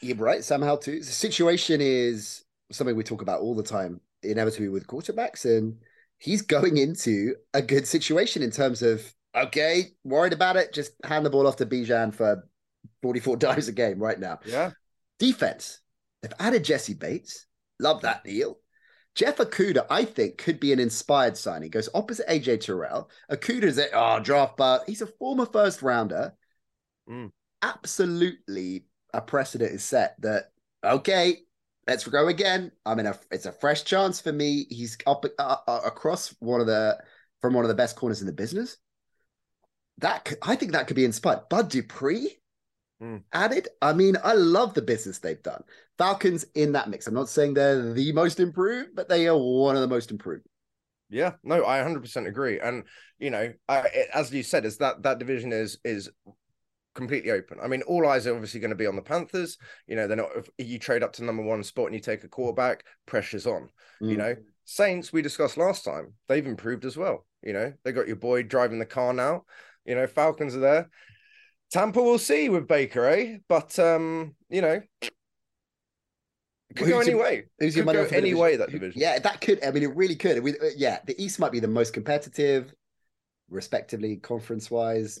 yeah, right, Sam Howell too. The situation is something we talk about all the time, inevitably with quarterbacks, and he's going into a good situation in terms of okay, worried about it, just hand the ball off to Bijan for 44 times a game right now. Yeah. Defense. They've added Jessie Bates. Love that deal. Jeff Okudah, I think, could be an inspired signing. Goes opposite AJ Terrell. Okudah's a oh, draft, but he's a former first rounder. Mm. Absolutely, a precedent is set that okay, let's go again. I mean, a, it's a fresh chance for me. He's up uh, uh, across one of the from one of the best corners in the business. That could, I think that could be inspired. Bud Dupree Mm. added. I mean, I love the business they've done. Falcons in that mix. I'm not saying they're the most improved, but they are one of the most improved. Yeah, no, I 100% agree. And you know, I, it, as you said, is that that division is is completely open. I mean, all eyes are obviously going to be on the Panthers. You know, they're not. If you trade up to number one spot and you take a quarterback, pressure's on. You Mm. know, Saints we discussed last time. They've improved as well. You know, they got your boy driving the car now. You know, Falcons are there. Tampa will see with Baker, eh? But um, you know, could go any your- way. Who's your Could money go any way that division. Yeah, that could. I mean, it really could. We, uh, yeah, the East might be the most competitive, respectively, conference wise.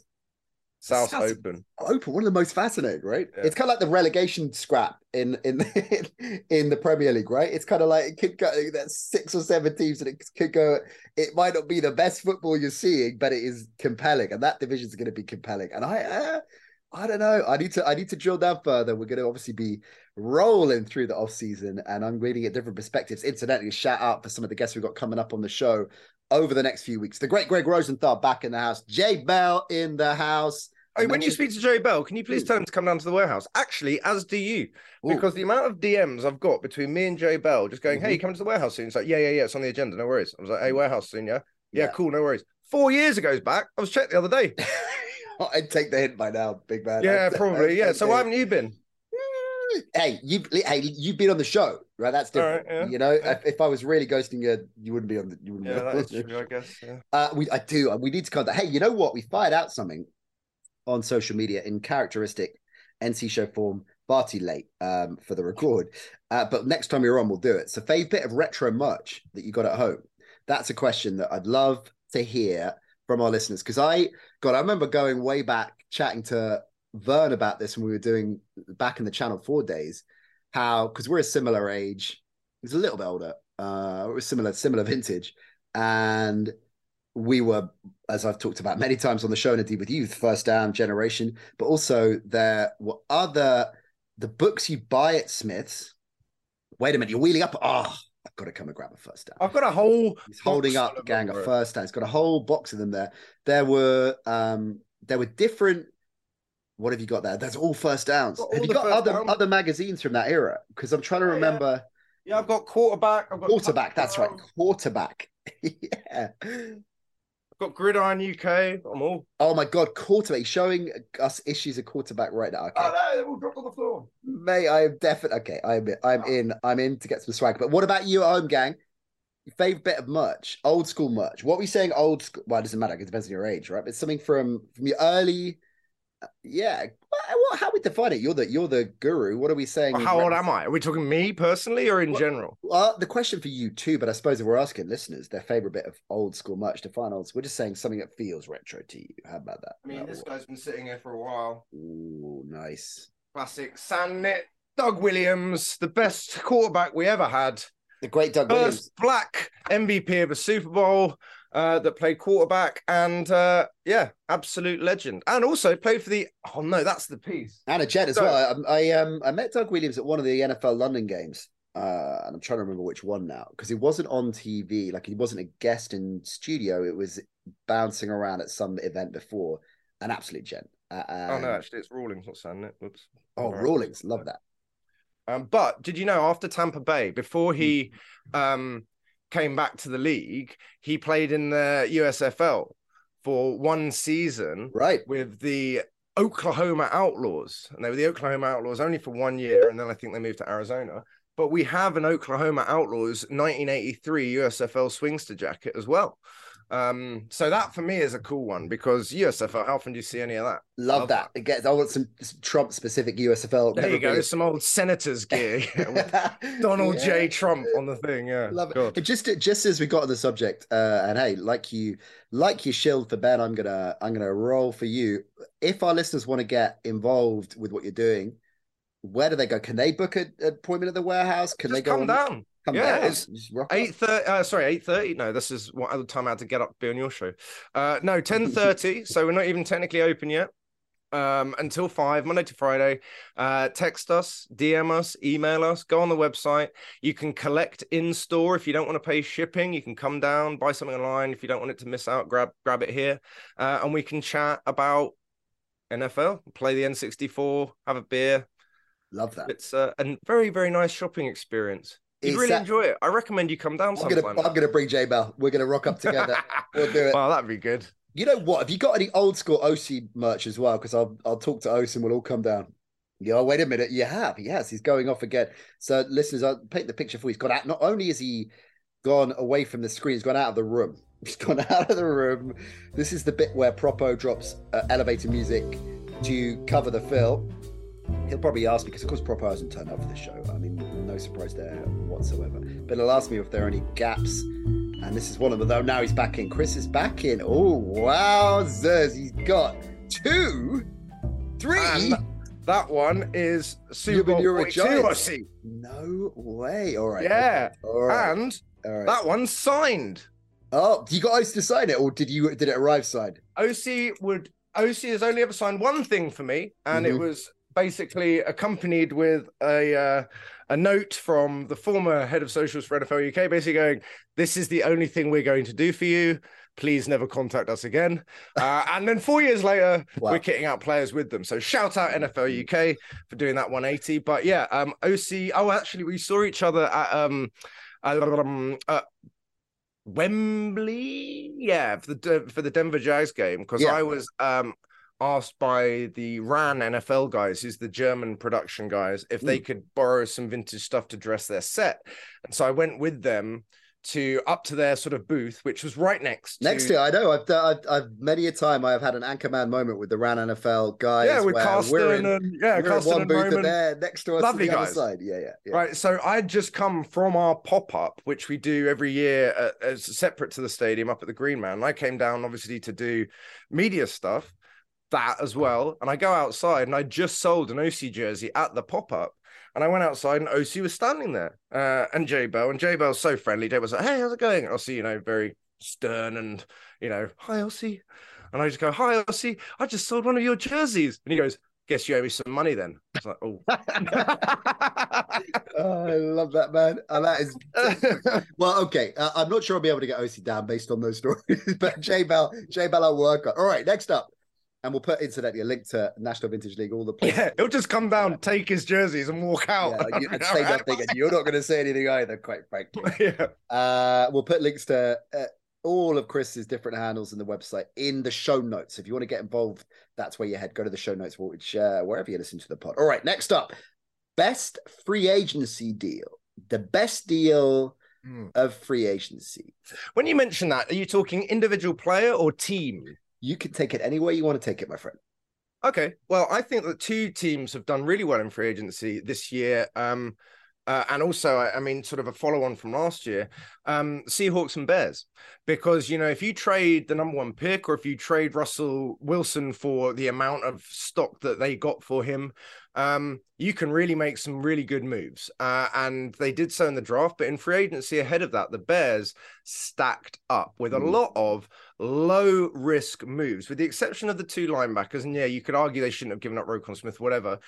South South- open. Open, one of the most fascinating, right? Yeah. It's kind of like the relegation scrap in in in the Premier League, right? It's kind of like it could go that's six or seven teams, and it could go. It might not be the best football you're seeing, but it is compelling, and that division is going to be compelling. And I, uh, I don't know. I need to I need to drill down further. We're going to obviously be rolling through the off season, and I'm reading at different perspectives. Incidentally, shout out for some of the guests we've got coming up on the show over the next few weeks. The great Greg Rosenthal back in the house. Jay Bell in the house. Hey, when you speak to Joey Bell, can you please tell him to come down to the warehouse? Actually, as do you, Ooh. because the amount of DMs I've got between me and Joey Bell just going, Mhm. "Hey, you coming to the warehouse soon?" It's like, "Yeah, yeah, yeah, it's on the agenda, no worries." I was like, "Hey, warehouse soon, yeah, yeah, Yeah. cool, no worries." Four years ago back, I was checked the other day. I'd take the hint by now, big man. yeah, I'd- probably, I'd yeah. So why haven't you been? Hey, you hey, you've been on the show, right? That's different. right, yeah, You know, yeah. if, I was really ghosting you, you wouldn't be on the. You wouldn't Yeah, be on is the true, I guess. Yeah. Uh, we I do. We need to contact. Hey, you know what? We fired out something on social media in characteristic NC show form. Far too late um, for the record, uh, but next time you're on, we'll do it. So, fave bit of retro merch that you got at home. That's a question that I'd love to hear from our listeners because I, God, I remember going way back chatting to Vern about this when we were doing back in the Channel Four days. How because we're a similar age, he's a little bit older. Uh, we're similar, similar vintage, and we were, as I've talked about many times on the show and indeed with you, the first down generation, but also there were other the books you buy at Smith's. Wait a minute, you're wheeling up. Oh, I've got to come and grab a first down. I've got a whole. He's holding up, of gang, of first down. He's got a whole box of them there. There were um there were different. What have you got there? That's all first downs. All have you got other downs. other magazines from that era? Because I'm trying to Yeah, yeah. remember Yeah, I've got quarterback. I've got quarterback. That's right, quarterback. yeah. Got gridiron UK. I'm all. Oh my god, quarterback He's showing us issues of quarterback right now. Okay. Oh no, they're all dropped on the floor. Mate, I am definitely okay. I'm I'm in. I'm in to get some swag. But what about you at home, gang? Your favorite bit of merch, old school merch. What are we saying? Old school. Well, it doesn't matter. It depends on your age, right? But something from from your early. Yeah. What, what- how we define it? You're the you're the guru. What are we saying? Well, how old am I? Are we talking me personally or in Well, general? Well, the question for you too, but I suppose if we're asking listeners their favorite bit of old school merch, define old. We're just saying something that feels retro to you. How about that? I mean, Uh, this guy's been sitting here for a while. Ooh, nice. Classic Sand-Knit. Doug Williams, the best quarterback we ever had. The great Doug Williams. First black MVP of a Super Bowl uh, that played quarterback. And uh, yeah, absolute legend. And also played for the. Oh, no, that's the piece. And a jet as So- well. I, I um I met Doug Williams at one of the NFL London games, uh, and I'm trying to remember which one now because he wasn't on TV, like he wasn't a guest in studio. It was bouncing around at some event before. An absolute gent. Uh, oh, no, actually, it's Rawlings, not Sand-Knit. Whoops. oh, Alright. Rawlings, love that. Um, but did you know after Tampa Bay, before he um, came back to the league, he played in the USFL for one season Right. with the Oklahoma Outlaws. And they were the Oklahoma Outlaws only for one year. And then I think they moved to Arizona. But we have an Oklahoma Outlaws 1983 USFL Swingster jacket as well. Um, so that for me is a cool one because USFL, how often do you see any of that? Love, Love that. that. It gets I want some, some Trump specific USFL. There you go, some old senators gear. Donald yeah. J. Trump on the thing. Yeah. Love it. But just just as we got on the subject, uh, and hey, like you like you shield for Ben, I'm gonna I'm gonna roll for you. If our listeners want to get involved with what you're doing, where do they go? Can they book an appointment at the warehouse? Can just they go come on, down? Come yeah, down, it's eight thirty. Uh, sorry, eight thirty. No, this is what other time I had to get up to be on your show. Uh, no, ten thirty. so we're not even technically open yet. Um, until five, Monday to Friday. Uh, text us, DM us, email us, go on the website. You can collect in store if you don't want to pay shipping. You can come down, buy something online. If you don't want it to miss out, grab grab it here, uh, and we can chat about NFL, play the N64, have a beer, Love that. It's uh, a very, very nice shopping experience. You'd really enjoy it. I recommend you come down I'm sometime. Gonna, I'm gonna bring J Bell. We're gonna rock up together. we'll do it. Well, that'd be good. You know what? Have you got any old school Osi merch as well? Because I'll I'll talk to Os and we'll all come down. Yeah, wait a minute. You have. Yes, he's going off again. So listeners, I'll paint the picture for you. He's gone out. Not only is he gone away from the screen, he's gone out of the room. He's gone out of the room. This is the bit where Propo drops uh, elevator music to cover the fill. He'll probably ask me because, of course, Propo hasn't turned up for the show. I mean, no surprise there whatsoever. But he'll ask me if there are any gaps, and this is one of them. Though now he's back in. Chris is back in. Oh wow, Zers, he's got two, three. And that one is Super Bowl No way. All right. Yeah. Okay. All right. And All right. that one's signed. Oh, you got Osi to sign it, or did you? Did it arrive signed? Osi would. Osi has only ever signed one thing for me, and mm-hmm. it was basically accompanied with a uh, a note from the former head of socials for NFL UK, basically going, "This is the only thing we're going to do for you. Please never contact us again." Uh, and then four years later, wow. we're kitting out players with them. So shout out NFL UK for doing that 180. But yeah, um, Osi. Oh, actually, we saw each other at um, uh, Wembley, yeah, for the for the Denver Jags game because yeah. I was um asked by the RAN NFL guys, who's the German production guys, if they mm. could borrow some vintage stuff to dress their set. And so I went with them to up to their sort of booth, which was right next. To... Next to, I know. I've, I've, I've many a time I have had an anchorman moment with the RAN NFL guys. Yeah, with Carsten we're in, and yeah, Carsten in one booth and there next to us. Lovely the guys. side. Yeah, yeah, yeah, Right. So I'd just come from our pop up, which we do every year uh, as separate to the stadium up at the Green Man. I came down obviously to do media stuff that as well. And I go outside and I just sold an Osi jersey at the pop up. And I went outside and Osi was standing there uh, and J Bell. And J Bell's so friendly. J was like, hey, how's it going? And see, you know, very stern and, you know, hi, Osi. And I just go, hi, Osi. I just sold one of your jerseys. And he goes, guess you owe me some money then. I was like, oh. oh I love that, man. And that is well, okay. Uh, I'm not sure I'll be able to get Osi down based on those stories, but J Bell, J Bell, I'll work on. All right, next up and we'll put incidentally a link to National Vintage League, all the players. Yeah, he'll just come down, yeah. take his jerseys, and walk out. Yeah, you, and say nothing, and you're not going to say anything either, quite frankly. yeah. Uh, we'll put links to uh, all of Chris's different handles in the website in the show notes. If you want to get involved, that's where you head. Go to the show notes, which uh, wherever you listen to the pod. All right, next up, best free agency deal. The best deal mm. of free agency. When you mention that, are you talking individual player or team? You can take it any way you want to take it, my friend. Okay. Well, I think that two teams have done really well in free agency this year. Um, uh, and also, I, mean, sort of a follow on from last year, um, Seahawks and Bears. Because, you know, if you trade the number one pick or if you trade Russell Wilson for the amount of stock that they got for him, um, you can really make some really good moves. Uh, and they did so in the draft, but in free agency ahead of that, the Bears stacked up with a mm. lot of low risk moves, with the exception of the two linebackers. And yeah, you could argue they shouldn't have given up Roquan Smith, whatever.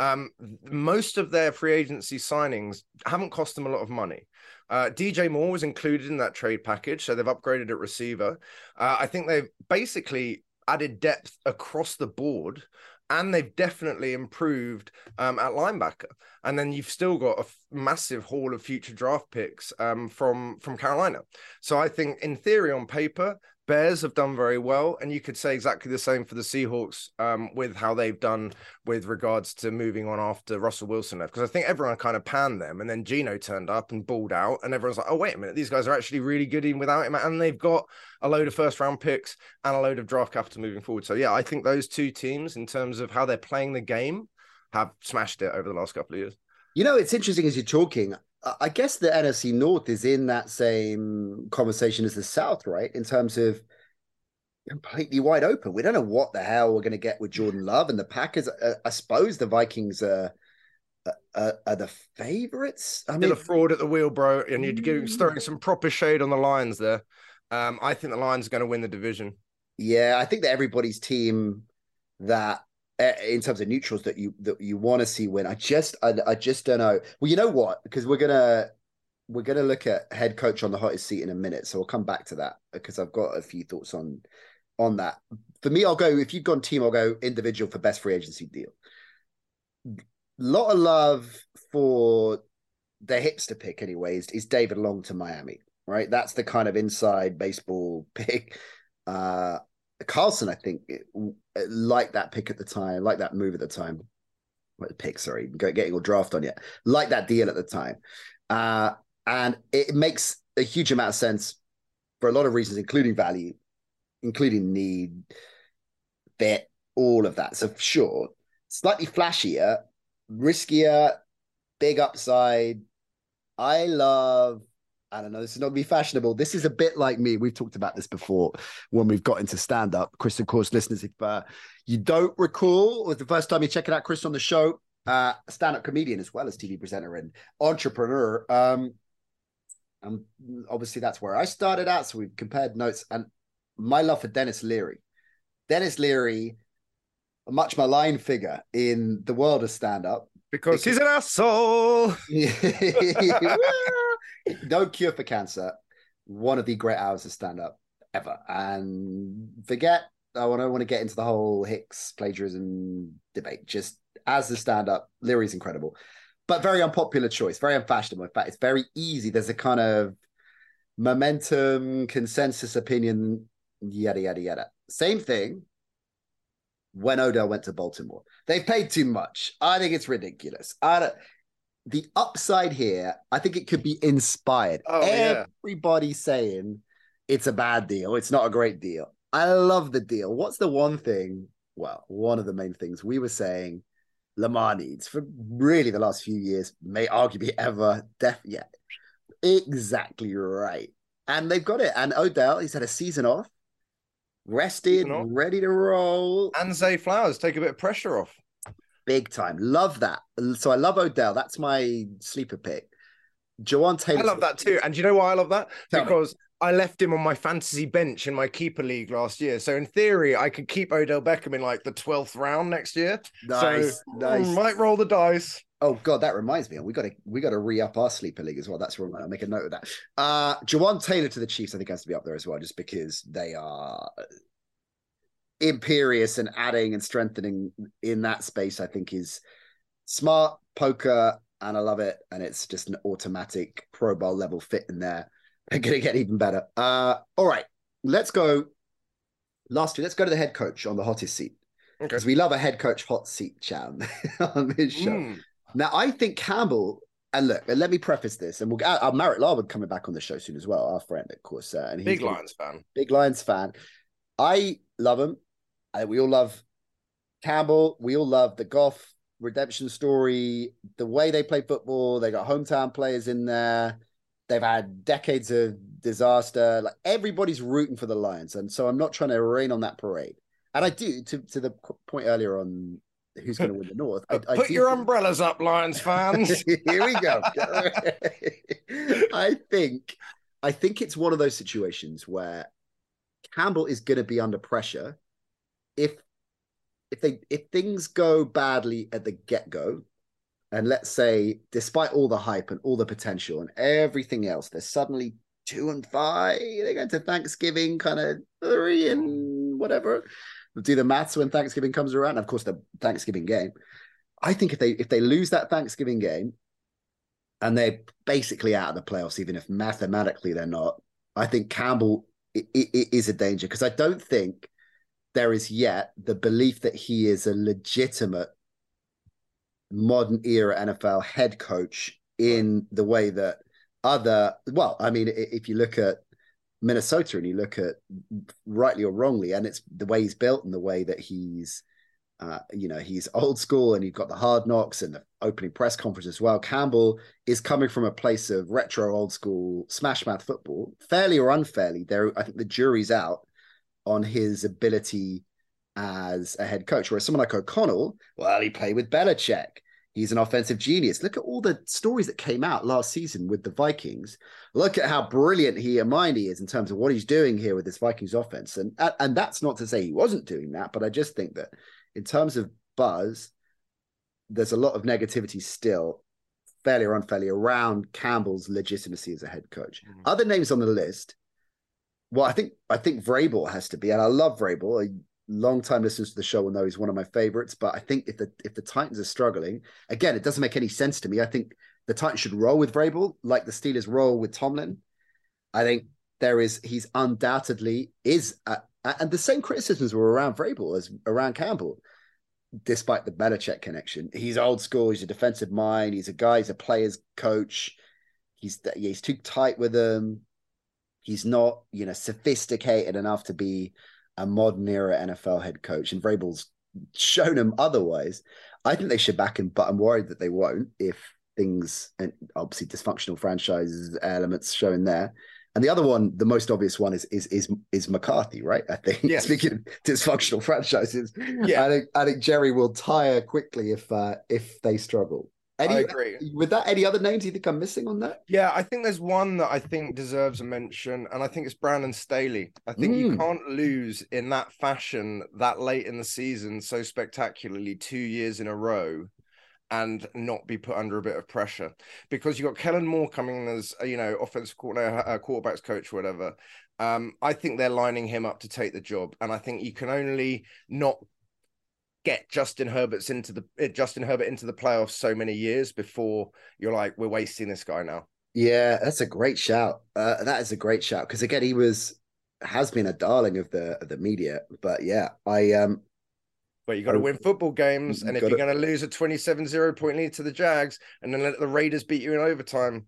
Um, most of their free agency signings haven't cost them a lot of money. Uh, DJ Moore was included in that trade package, so they've upgraded at receiver. Uh, I think they've basically added depth across the board and they've definitely improved um, at linebacker. And then you've still got a f- massive haul of future draft picks um, from from Carolina. So I think, in theory, on paper, Bears have done very well, and you could say exactly the same for the Seahawks um, with how they've done with regards to moving on after Russell Wilson left. Because I think everyone kind of panned them, and then Geno turned up and balled out, and everyone's like, "Oh, wait a minute, these guys are actually really good even without him," and they've got a load of first round picks and a load of draft capital moving forward. So yeah, I think those two teams, in terms of how they're playing the game, have smashed it over the last couple of years. You know, it's interesting as you're talking. I guess the NFC North is in that same conversation as the South, right? In terms of completely wide open. We don't know what the hell we're going to get with Jordan Love and the Packers. Uh, I suppose the Vikings are, are, are the favorites. I mean, Still a fraud at the wheel, bro, and you're getting, throwing some proper shade on the Lions there. Um, I think the Lions are going to win the division. Yeah, I think that everybody's team that in terms of neutrals that you that you want to see win. I just I, I just don't know. Well, you know what? Because we're gonna we're gonna look at head coach on the hottest seat in a minute, so we'll come back to that because I've got a few thoughts on on that. For me, I'll go if you've gone team, I'll go individual for best free agency deal. Lot of love for the hipster pick, anyways, is David Long to Miami, right? That's the kind of inside baseball pick. Uh Carlson, I think, like that pick at the time, like that move at the time. What pick? Sorry, getting all draft on yet. Like that deal at the time, uh, and it makes a huge amount of sense for a lot of reasons, including value including need, fit, all of that. So sure, slightly flashier, riskier, big upside. I love. I don't know. This is not be fashionable. This is a bit like me. We've talked about this before when we've got into stand up. Chris, of course, listeners, if uh, you don't recall, was the first time you're checking out Chris on the show, uh, stand up comedian as well as TV presenter and entrepreneur. Um, and obviously that's where I started out. So we've compared notes, and my love for Denis Leary. Denis Leary, a much maligned figure in the world of stand up. Because, because he's an asshole. no cure for cancer. One of the great hours of stand up ever. And forget, I don't want to get into the whole Hicks plagiarism debate. Just as the stand up, Leary's incredible, but very unpopular choice, very unfashionable. In fact, it's very easy. There's a kind of momentum, consensus opinion yada yada yada. Same thing when Odell went to Baltimore. They paid too much. I think it's ridiculous. I don't, the upside here, I think it could be inspired. Oh, Everybody yeah. saying it's a bad deal, it's not a great deal. I love the deal. What's the one thing? Well, one of the main things we were saying Lamar needs for really the last few years, may arguably ever, def yeah. Exactly right. And they've got it. And Odell, he's had a season off rested, ready to roll. And Zay Flowers take a bit of pressure off. Big time. Love that. So I love Odell. That's my sleeper pick. Jawaan Taylor. I love that too. And do you know why I love that? Tell because me. I left him on my fantasy bench in my keeper league last year. So in theory, I could keep Odell Beckham in like the 12th round next year. Nice. So nice. might roll the dice. Oh god, that reminds me. We got to we got to re up our sleeper league as well. That's wrong. I'll make a note of that. Uh Jawaan Taylor to the Chiefs, I think has to be up there as well, just because they are imperious and adding and strengthening in that space. I think is smart poker, and I love it. And it's just an automatic Pro Bowl level fit in there. They're gonna get even better. Uh, all right, let's go. Last two, let's go to the head coach on the hottest seat because okay. we love a head coach hot seat chat on this show. Mm. Now, I think Campbell, and look, let me preface this, and we'll get our Marek Larwood coming back on the show soon as well, our friend, of course. Uh, and he's big Lions fan. Big Lions fan. I love him. I, we all love Campbell. We all love the Goff redemption story, the way they play football. They got hometown players in there. They've had decades of disaster. Like everybody's rooting for the Lions, and so I'm not trying to rain on that parade. And I do to to the point earlier on who's going to win the North. I, Put your think... umbrellas up, Lions fans. Here we go. I think, I think it's one of those situations where Campbell is going to be under pressure if if they if things go badly at the get go, and let's say despite all the hype and all the potential and everything else, they're suddenly two and five. They go to Thanksgiving, kind of three and whatever do the maths when Thanksgiving comes around. Of course, the Thanksgiving game. I think if they if they lose that Thanksgiving game, and they're basically out of the playoffs, even if mathematically they're not, I think Campbell is a danger because I don't think there is yet the belief that he is a legitimate modern era NFL head coach in the way that other well, I mean, if you look at Minnesota and you look at rightly or wrongly, and it's the way he's built and the way that he's uh, you know, he's old school and you've got the hard knocks and the opening press conference as well. Campbell is coming from a place of retro old school smash mouth football, fairly or unfairly. There, I think the jury's out on his ability as a head coach. Whereas someone like O'Connell, well, he played with Belichick. He's an offensive genius. Look at all the stories that came out last season with the Vikings. Look at how brilliant he Hermione is in terms of what he's doing here with this Vikings offense. And and that's not to say he wasn't doing that, but I just think that in terms of buzz, there's a lot of negativity still, fairly or unfairly, around Campbell's legitimacy as a head coach. Mm-hmm. Other names on the list, well, I think I think Vrabel has to be, and I love Vrabel. A long time listeners to the show will know he's one of my favorites. But I think if the if the Titans are struggling, again, it doesn't make any sense to me. I think the Titans should roll with Vrabel, like the Steelers roll with Tomlin. I think there is he's undoubtedly is and the same criticisms were around Vrabel as around Campbell, despite the Belichick connection. He's old school. He's a defensive mind. He's a guy. He's a player's coach. He's he's too tight with them. He's not, you know, sophisticated enough to be a modern era NFL head coach. And Vrabel's shown him otherwise. I think they should back him, but I'm worried that they won't if things and obviously dysfunctional franchises elements shown there and the other one, the most obvious one, is is is is McCarthy, right? I think. Yes. Speaking of dysfunctional franchises, yeah, I think I think Jerry will tire quickly if uh, if they struggle. Any, I agree. With that, any other names you think I'm missing on that? Yeah, I think there's one that I think deserves a mention, and I think it's Brandon Staley. I think mm. you can't lose in that fashion that late in the season so spectacularly two years in a row and not be put under a bit of pressure because you got Kellen Moore coming as you know offensive coordinator, uh, quarterbacks coach, whatever. Um, I think they're lining him up to take the job, and I think you can only not get Justin Herbert's into the eh, Justin Herbert into the playoffs so many years before you're like we're wasting this guy now. Yeah, that's a great shout. Uh, that is a great shout because again, he was has been a darling of the of the media. But yeah, I um but you got to win football games, and if you're going to lose a 27-0 point lead to the Jags, and then let the Raiders beat you in overtime,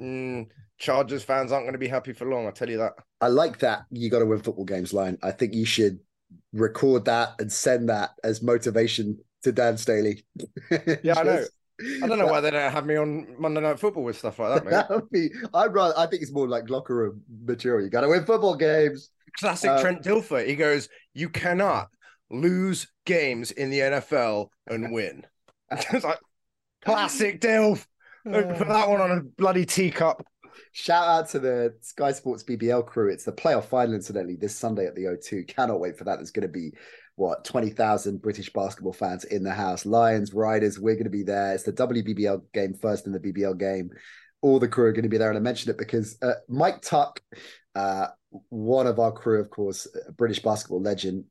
mm, Chargers fans aren't going to be happy for long. I'll tell you that. I like that. You got to win football games line. I think you should record that and send that as motivation to Dan Staley. yeah, I know. I don't know why they don't have me on Monday Night Football with stuff like that, man. that be, I'd rather. I think it's more like locker room material. You got to win football games. Classic um, Trent Dilfer. He goes, "You cannot lose games in the NFL and win. it's like classic Dilf. Put that one on a bloody teacup. Shout out to the Sky Sports BBL crew. It's the playoff final, incidentally, this Sunday at the O2. Cannot wait for that. There's going to be what 20,000 British basketball fans in the house. Lions, Riders, we're going to be there. It's the WBBL game first in the BBL game. All the crew are going to be there. And I mentioned it because uh, Mike Tuck, uh, one of our crew, of course, British basketball legend,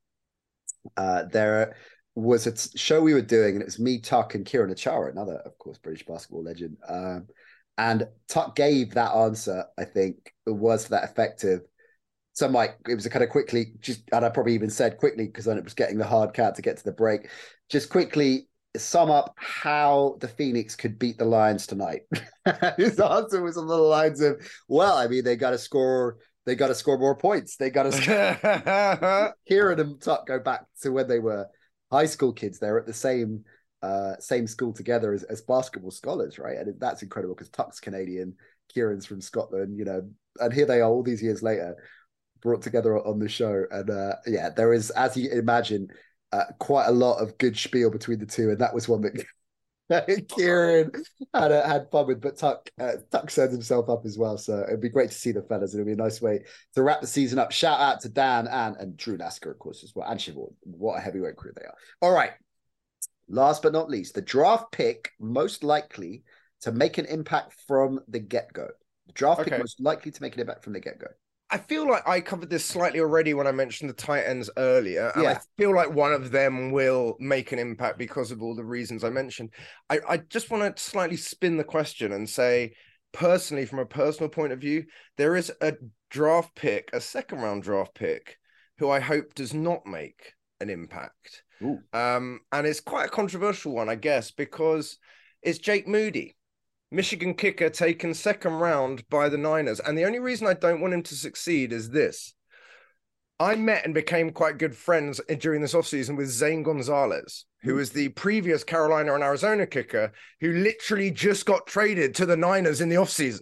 uh, there was a show we were doing, and it was me, Tuck, and Kieran Achara, another, of course, British basketball legend. Um, and Tuck gave that answer, I think, was that effective. So, Mike, it was a kind of quickly, just, and I probably even said quickly because then it was getting the hard cat to get to the break. Just quickly sum up how the Phoenix could beat the Lions tonight. His answer was on the lines of, well, I mean, they got to score they got to score more points. They got to. Kieran and Tuck go back to when they were high school kids. They're at the same uh, same school together as, as basketball scholars, right? And that's incredible because Tuck's Canadian, Kieran's from Scotland, you know, and here they are all these years later, brought together on the show. And uh, yeah, there is, as you imagine, uh, quite a lot of good spiel between the two, and that was one that Kieran had a, had fun with, but Tuck uh, Tuck sends himself up as well. So it'd be great to see the fellas. It'll be a nice way to wrap the season up. Shout out to Dan and and Drew Lasker, of course, as well, and Siobhan. What a heavyweight crew they are. All right. Last but not least, the draft pick most likely to make an impact from the get go. The draft okay. pick most likely to make an impact from the get go. I feel like I covered this slightly already when I mentioned the Titans earlier, and yeah. I feel like one of them will make an impact because of all the reasons I mentioned. I, I just want to slightly spin the question and say, personally, from a personal point of view, there is a draft pick, a second round draft pick, who I hope does not make an impact. Um, and it's quite a controversial one, I guess, because it's Jake Moody, Michigan kicker taken second round by the Niners. And the only reason I don't want him to succeed is this. I met and became quite good friends during this offseason with Zane Gonzalez, who was the previous Carolina and Arizona kicker who literally just got traded to the Niners in the offseason.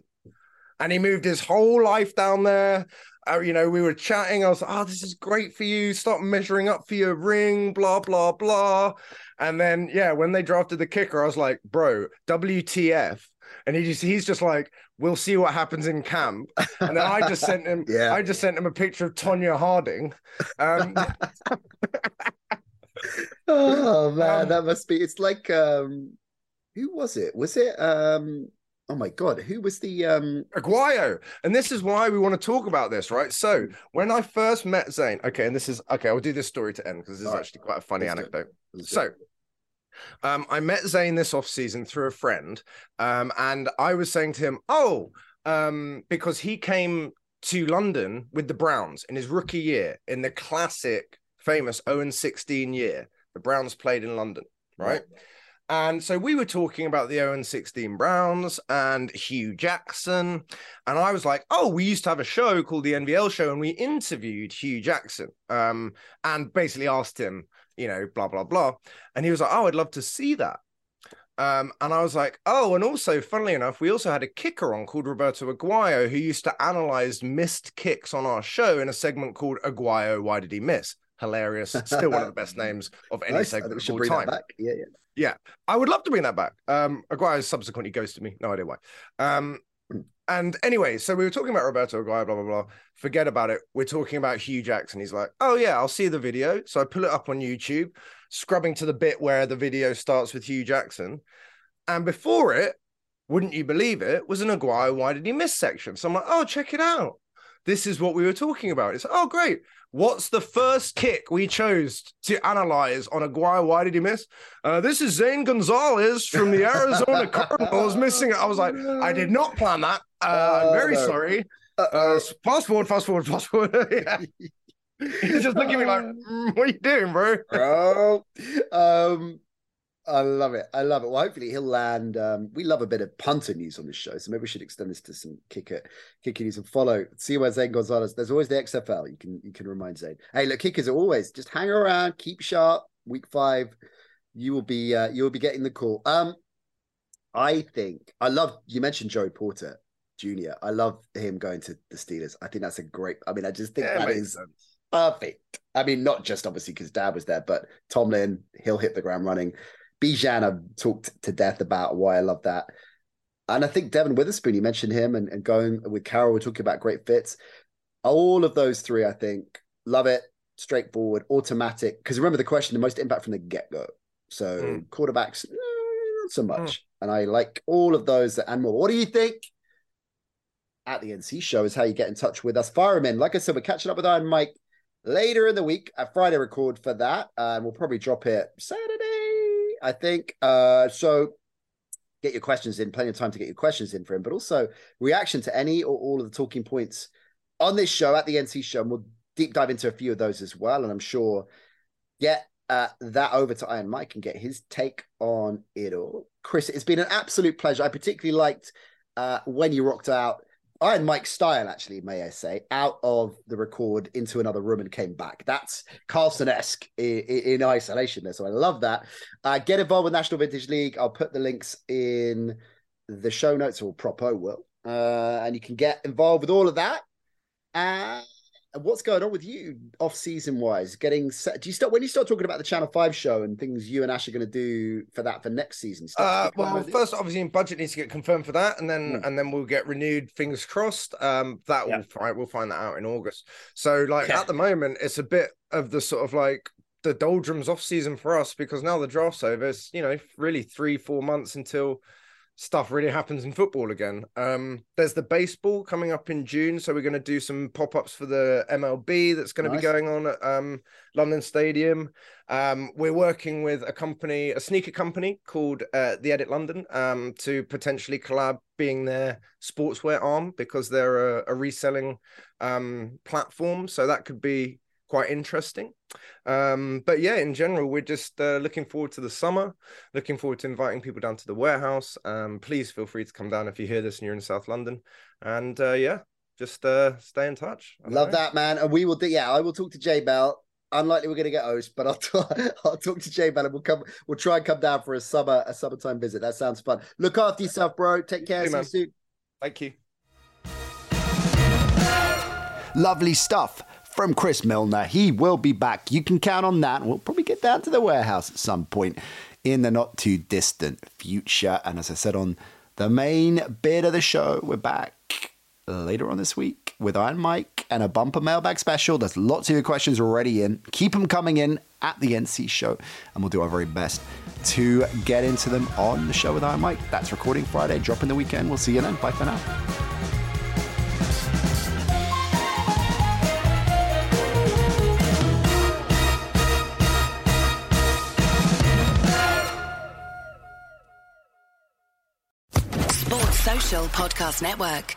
And he moved his whole life down there uh, you know, we were chatting. I was like, oh, this is great for you. Stop measuring up for your ring, blah, blah, blah. And then, yeah, when they drafted the kicker, I was like, bro, WTF. And he just he's just like, we'll see what happens in camp. And then I just sent him, yeah. I just sent him a picture of Tonya Harding. Um, oh man, um, that must be it's like um who was it? Was it um oh my god, who was the um Aguayo? And this is why we want to talk about this, right? So when I first met Zane, okay, and this is okay, I'll do this story to end because this is actually quite a funny Let's anecdote. So um, I met Zane this off season through a friend, um, and I was saying to him, "Oh, um, because he came to London with the Browns in his rookie year in the classic, famous 0 16 year. The Browns played in London, right? Yeah. And so we were talking about the 0 16 Browns and Hue Jackson. And I was like, oh, we used to have a show called the NVL show, and we interviewed Hue Jackson um, and basically asked him, you know, blah, blah, blah. And he was like, oh, I'd love to see that. Um, and I was like, oh, and also, funnily enough, we also had a kicker on called Roberto Aguayo who used to analyze missed kicks on our show in a segment called Aguayo, Why Did He Miss? Hilarious. Still one of the best names of any nice. segment of all time. Yeah, yeah. Yeah, I would love to bring that back. Um, Aguayo subsequently ghosted me. No idea why. Um, and anyway, so we were talking about Roberto Aguayo, blah blah blah. Forget about it. We're talking about Hue Jackson. He's like, oh yeah, I'll see the video. So I pull it up on YouTube, scrubbing to the bit where the video starts with Hue Jackson, and before it, wouldn't you believe it, was an Aguayo why did he miss section. So I'm like, oh, check it out. This is what we were talking about. It's oh great. What's the first kick we chose to analyze on Aguayo? Why did he miss? Uh, this is Zane Gonzalez from the Arizona Cardinals missing it. I was like, I did not plan that. Uh, I'm very sorry. Uh, fast forward, fast forward, fast forward. He's just looking at me like, mm, what are you doing, bro? Bro. Um, I love it. I love it. Well, hopefully he'll land. Um, we love a bit of punter news on this show, so maybe we should extend this to some kicker, kicker news and follow. See where Zane Gonzalez. There's always the XFL. You can you can remind Zane. Hey, look, kickers are always just hang around, keep sharp. Week five, you will be uh, you will be getting the call. Um, I think I love you mentioned Joey Porter Jr. I love him going to the Steelers. I think that's a great. I mean, I just think yeah, that is sense. perfect. I mean, not just obviously because Dad was there, but Tomlin, he'll hit the ground running. Bijan, I've talked to death about why I love that. And I think Devon Witherspoon, you mentioned him and, and going with Carroll, we're talking about great fits. All of those three, I think, love it, straightforward, automatic. Because remember the question, the most impact from the get go. So mm. quarterbacks, eh, not so much. Mm. And I like all of those and more. What do you think? At the NC show is how you get in touch with us. Firemen, like I said, we're catching up with Iron Mike later in the week. A Friday record for that. And we'll probably drop it Saturday I think. Uh, so get your questions in, plenty of time to get your questions in for him, but also reaction to any or all of the talking points on this show at the NC show. And we'll deep dive into a few of those as well. And I'm sure get uh, that over to Iron Mike and get his take on it all. Chris, it's been an absolute pleasure. I particularly liked uh, when you rocked out Iron Mike style, actually, may I say, out of the record into another room and came back. That's Carlson esque in, in, isolation there. So I love that. Uh, get involved with National Vintage League. I'll put the links in the show notes, or Propo will. Uh, and you can get involved with all of that. And what's going on with you off season wise? Getting set? Do you start when you start talking about the Channel Five show and things you and Ash are going to do for that for next season? Uh, well, first, obviously, budget needs to get confirmed for that, and then mm. and then we'll get renewed. Fingers crossed. Um, that yeah. will find we'll find that out in August. So, like yeah. at the moment, it's a bit of the sort of like the doldrums off season for us because now the draft's over. It's you know really three four months until stuff really happens in football again. Um, there's the baseball coming up in June, so we're going to do some pop ups for the MLB that's going to be going on at um, London Stadium. Um, we're working with a company, a sneaker company called uh, The Edit London, um, to potentially collab being their sportswear arm because they're a, a reselling um, platform. So that could be quite interesting. Um, but yeah, in general, we're just uh, looking forward to the summer, looking forward to inviting people down to the warehouse. Um, please feel free to come down if you hear this and you're in South London. And uh, yeah, just uh, stay in touch. Love know. that, man. And we will do, yeah, I will talk to Jay Bell. Unlikely we're going to get host, but I'll talk, I'll talk to Jay Bell and we'll come. We'll try and come down for a summer a summertime visit. That sounds fun. Look after yourself, bro. Take care. See you soon. Thank you. Lovely stuff from Chris Milner. He will be back. You can count on that. We'll probably get down to the warehouse at some point in the not too distant future. And as I said on the main bit of the show, we're back later on this week with Iron Mike and a bumper mailbag special. There's lots of your questions already in. Keep them coming in at the NC show, and we'll do our very best to get into them on the show with Iron Mike. That's recording Friday, dropping the weekend. We'll see you then. Bye for now. Podcast Network.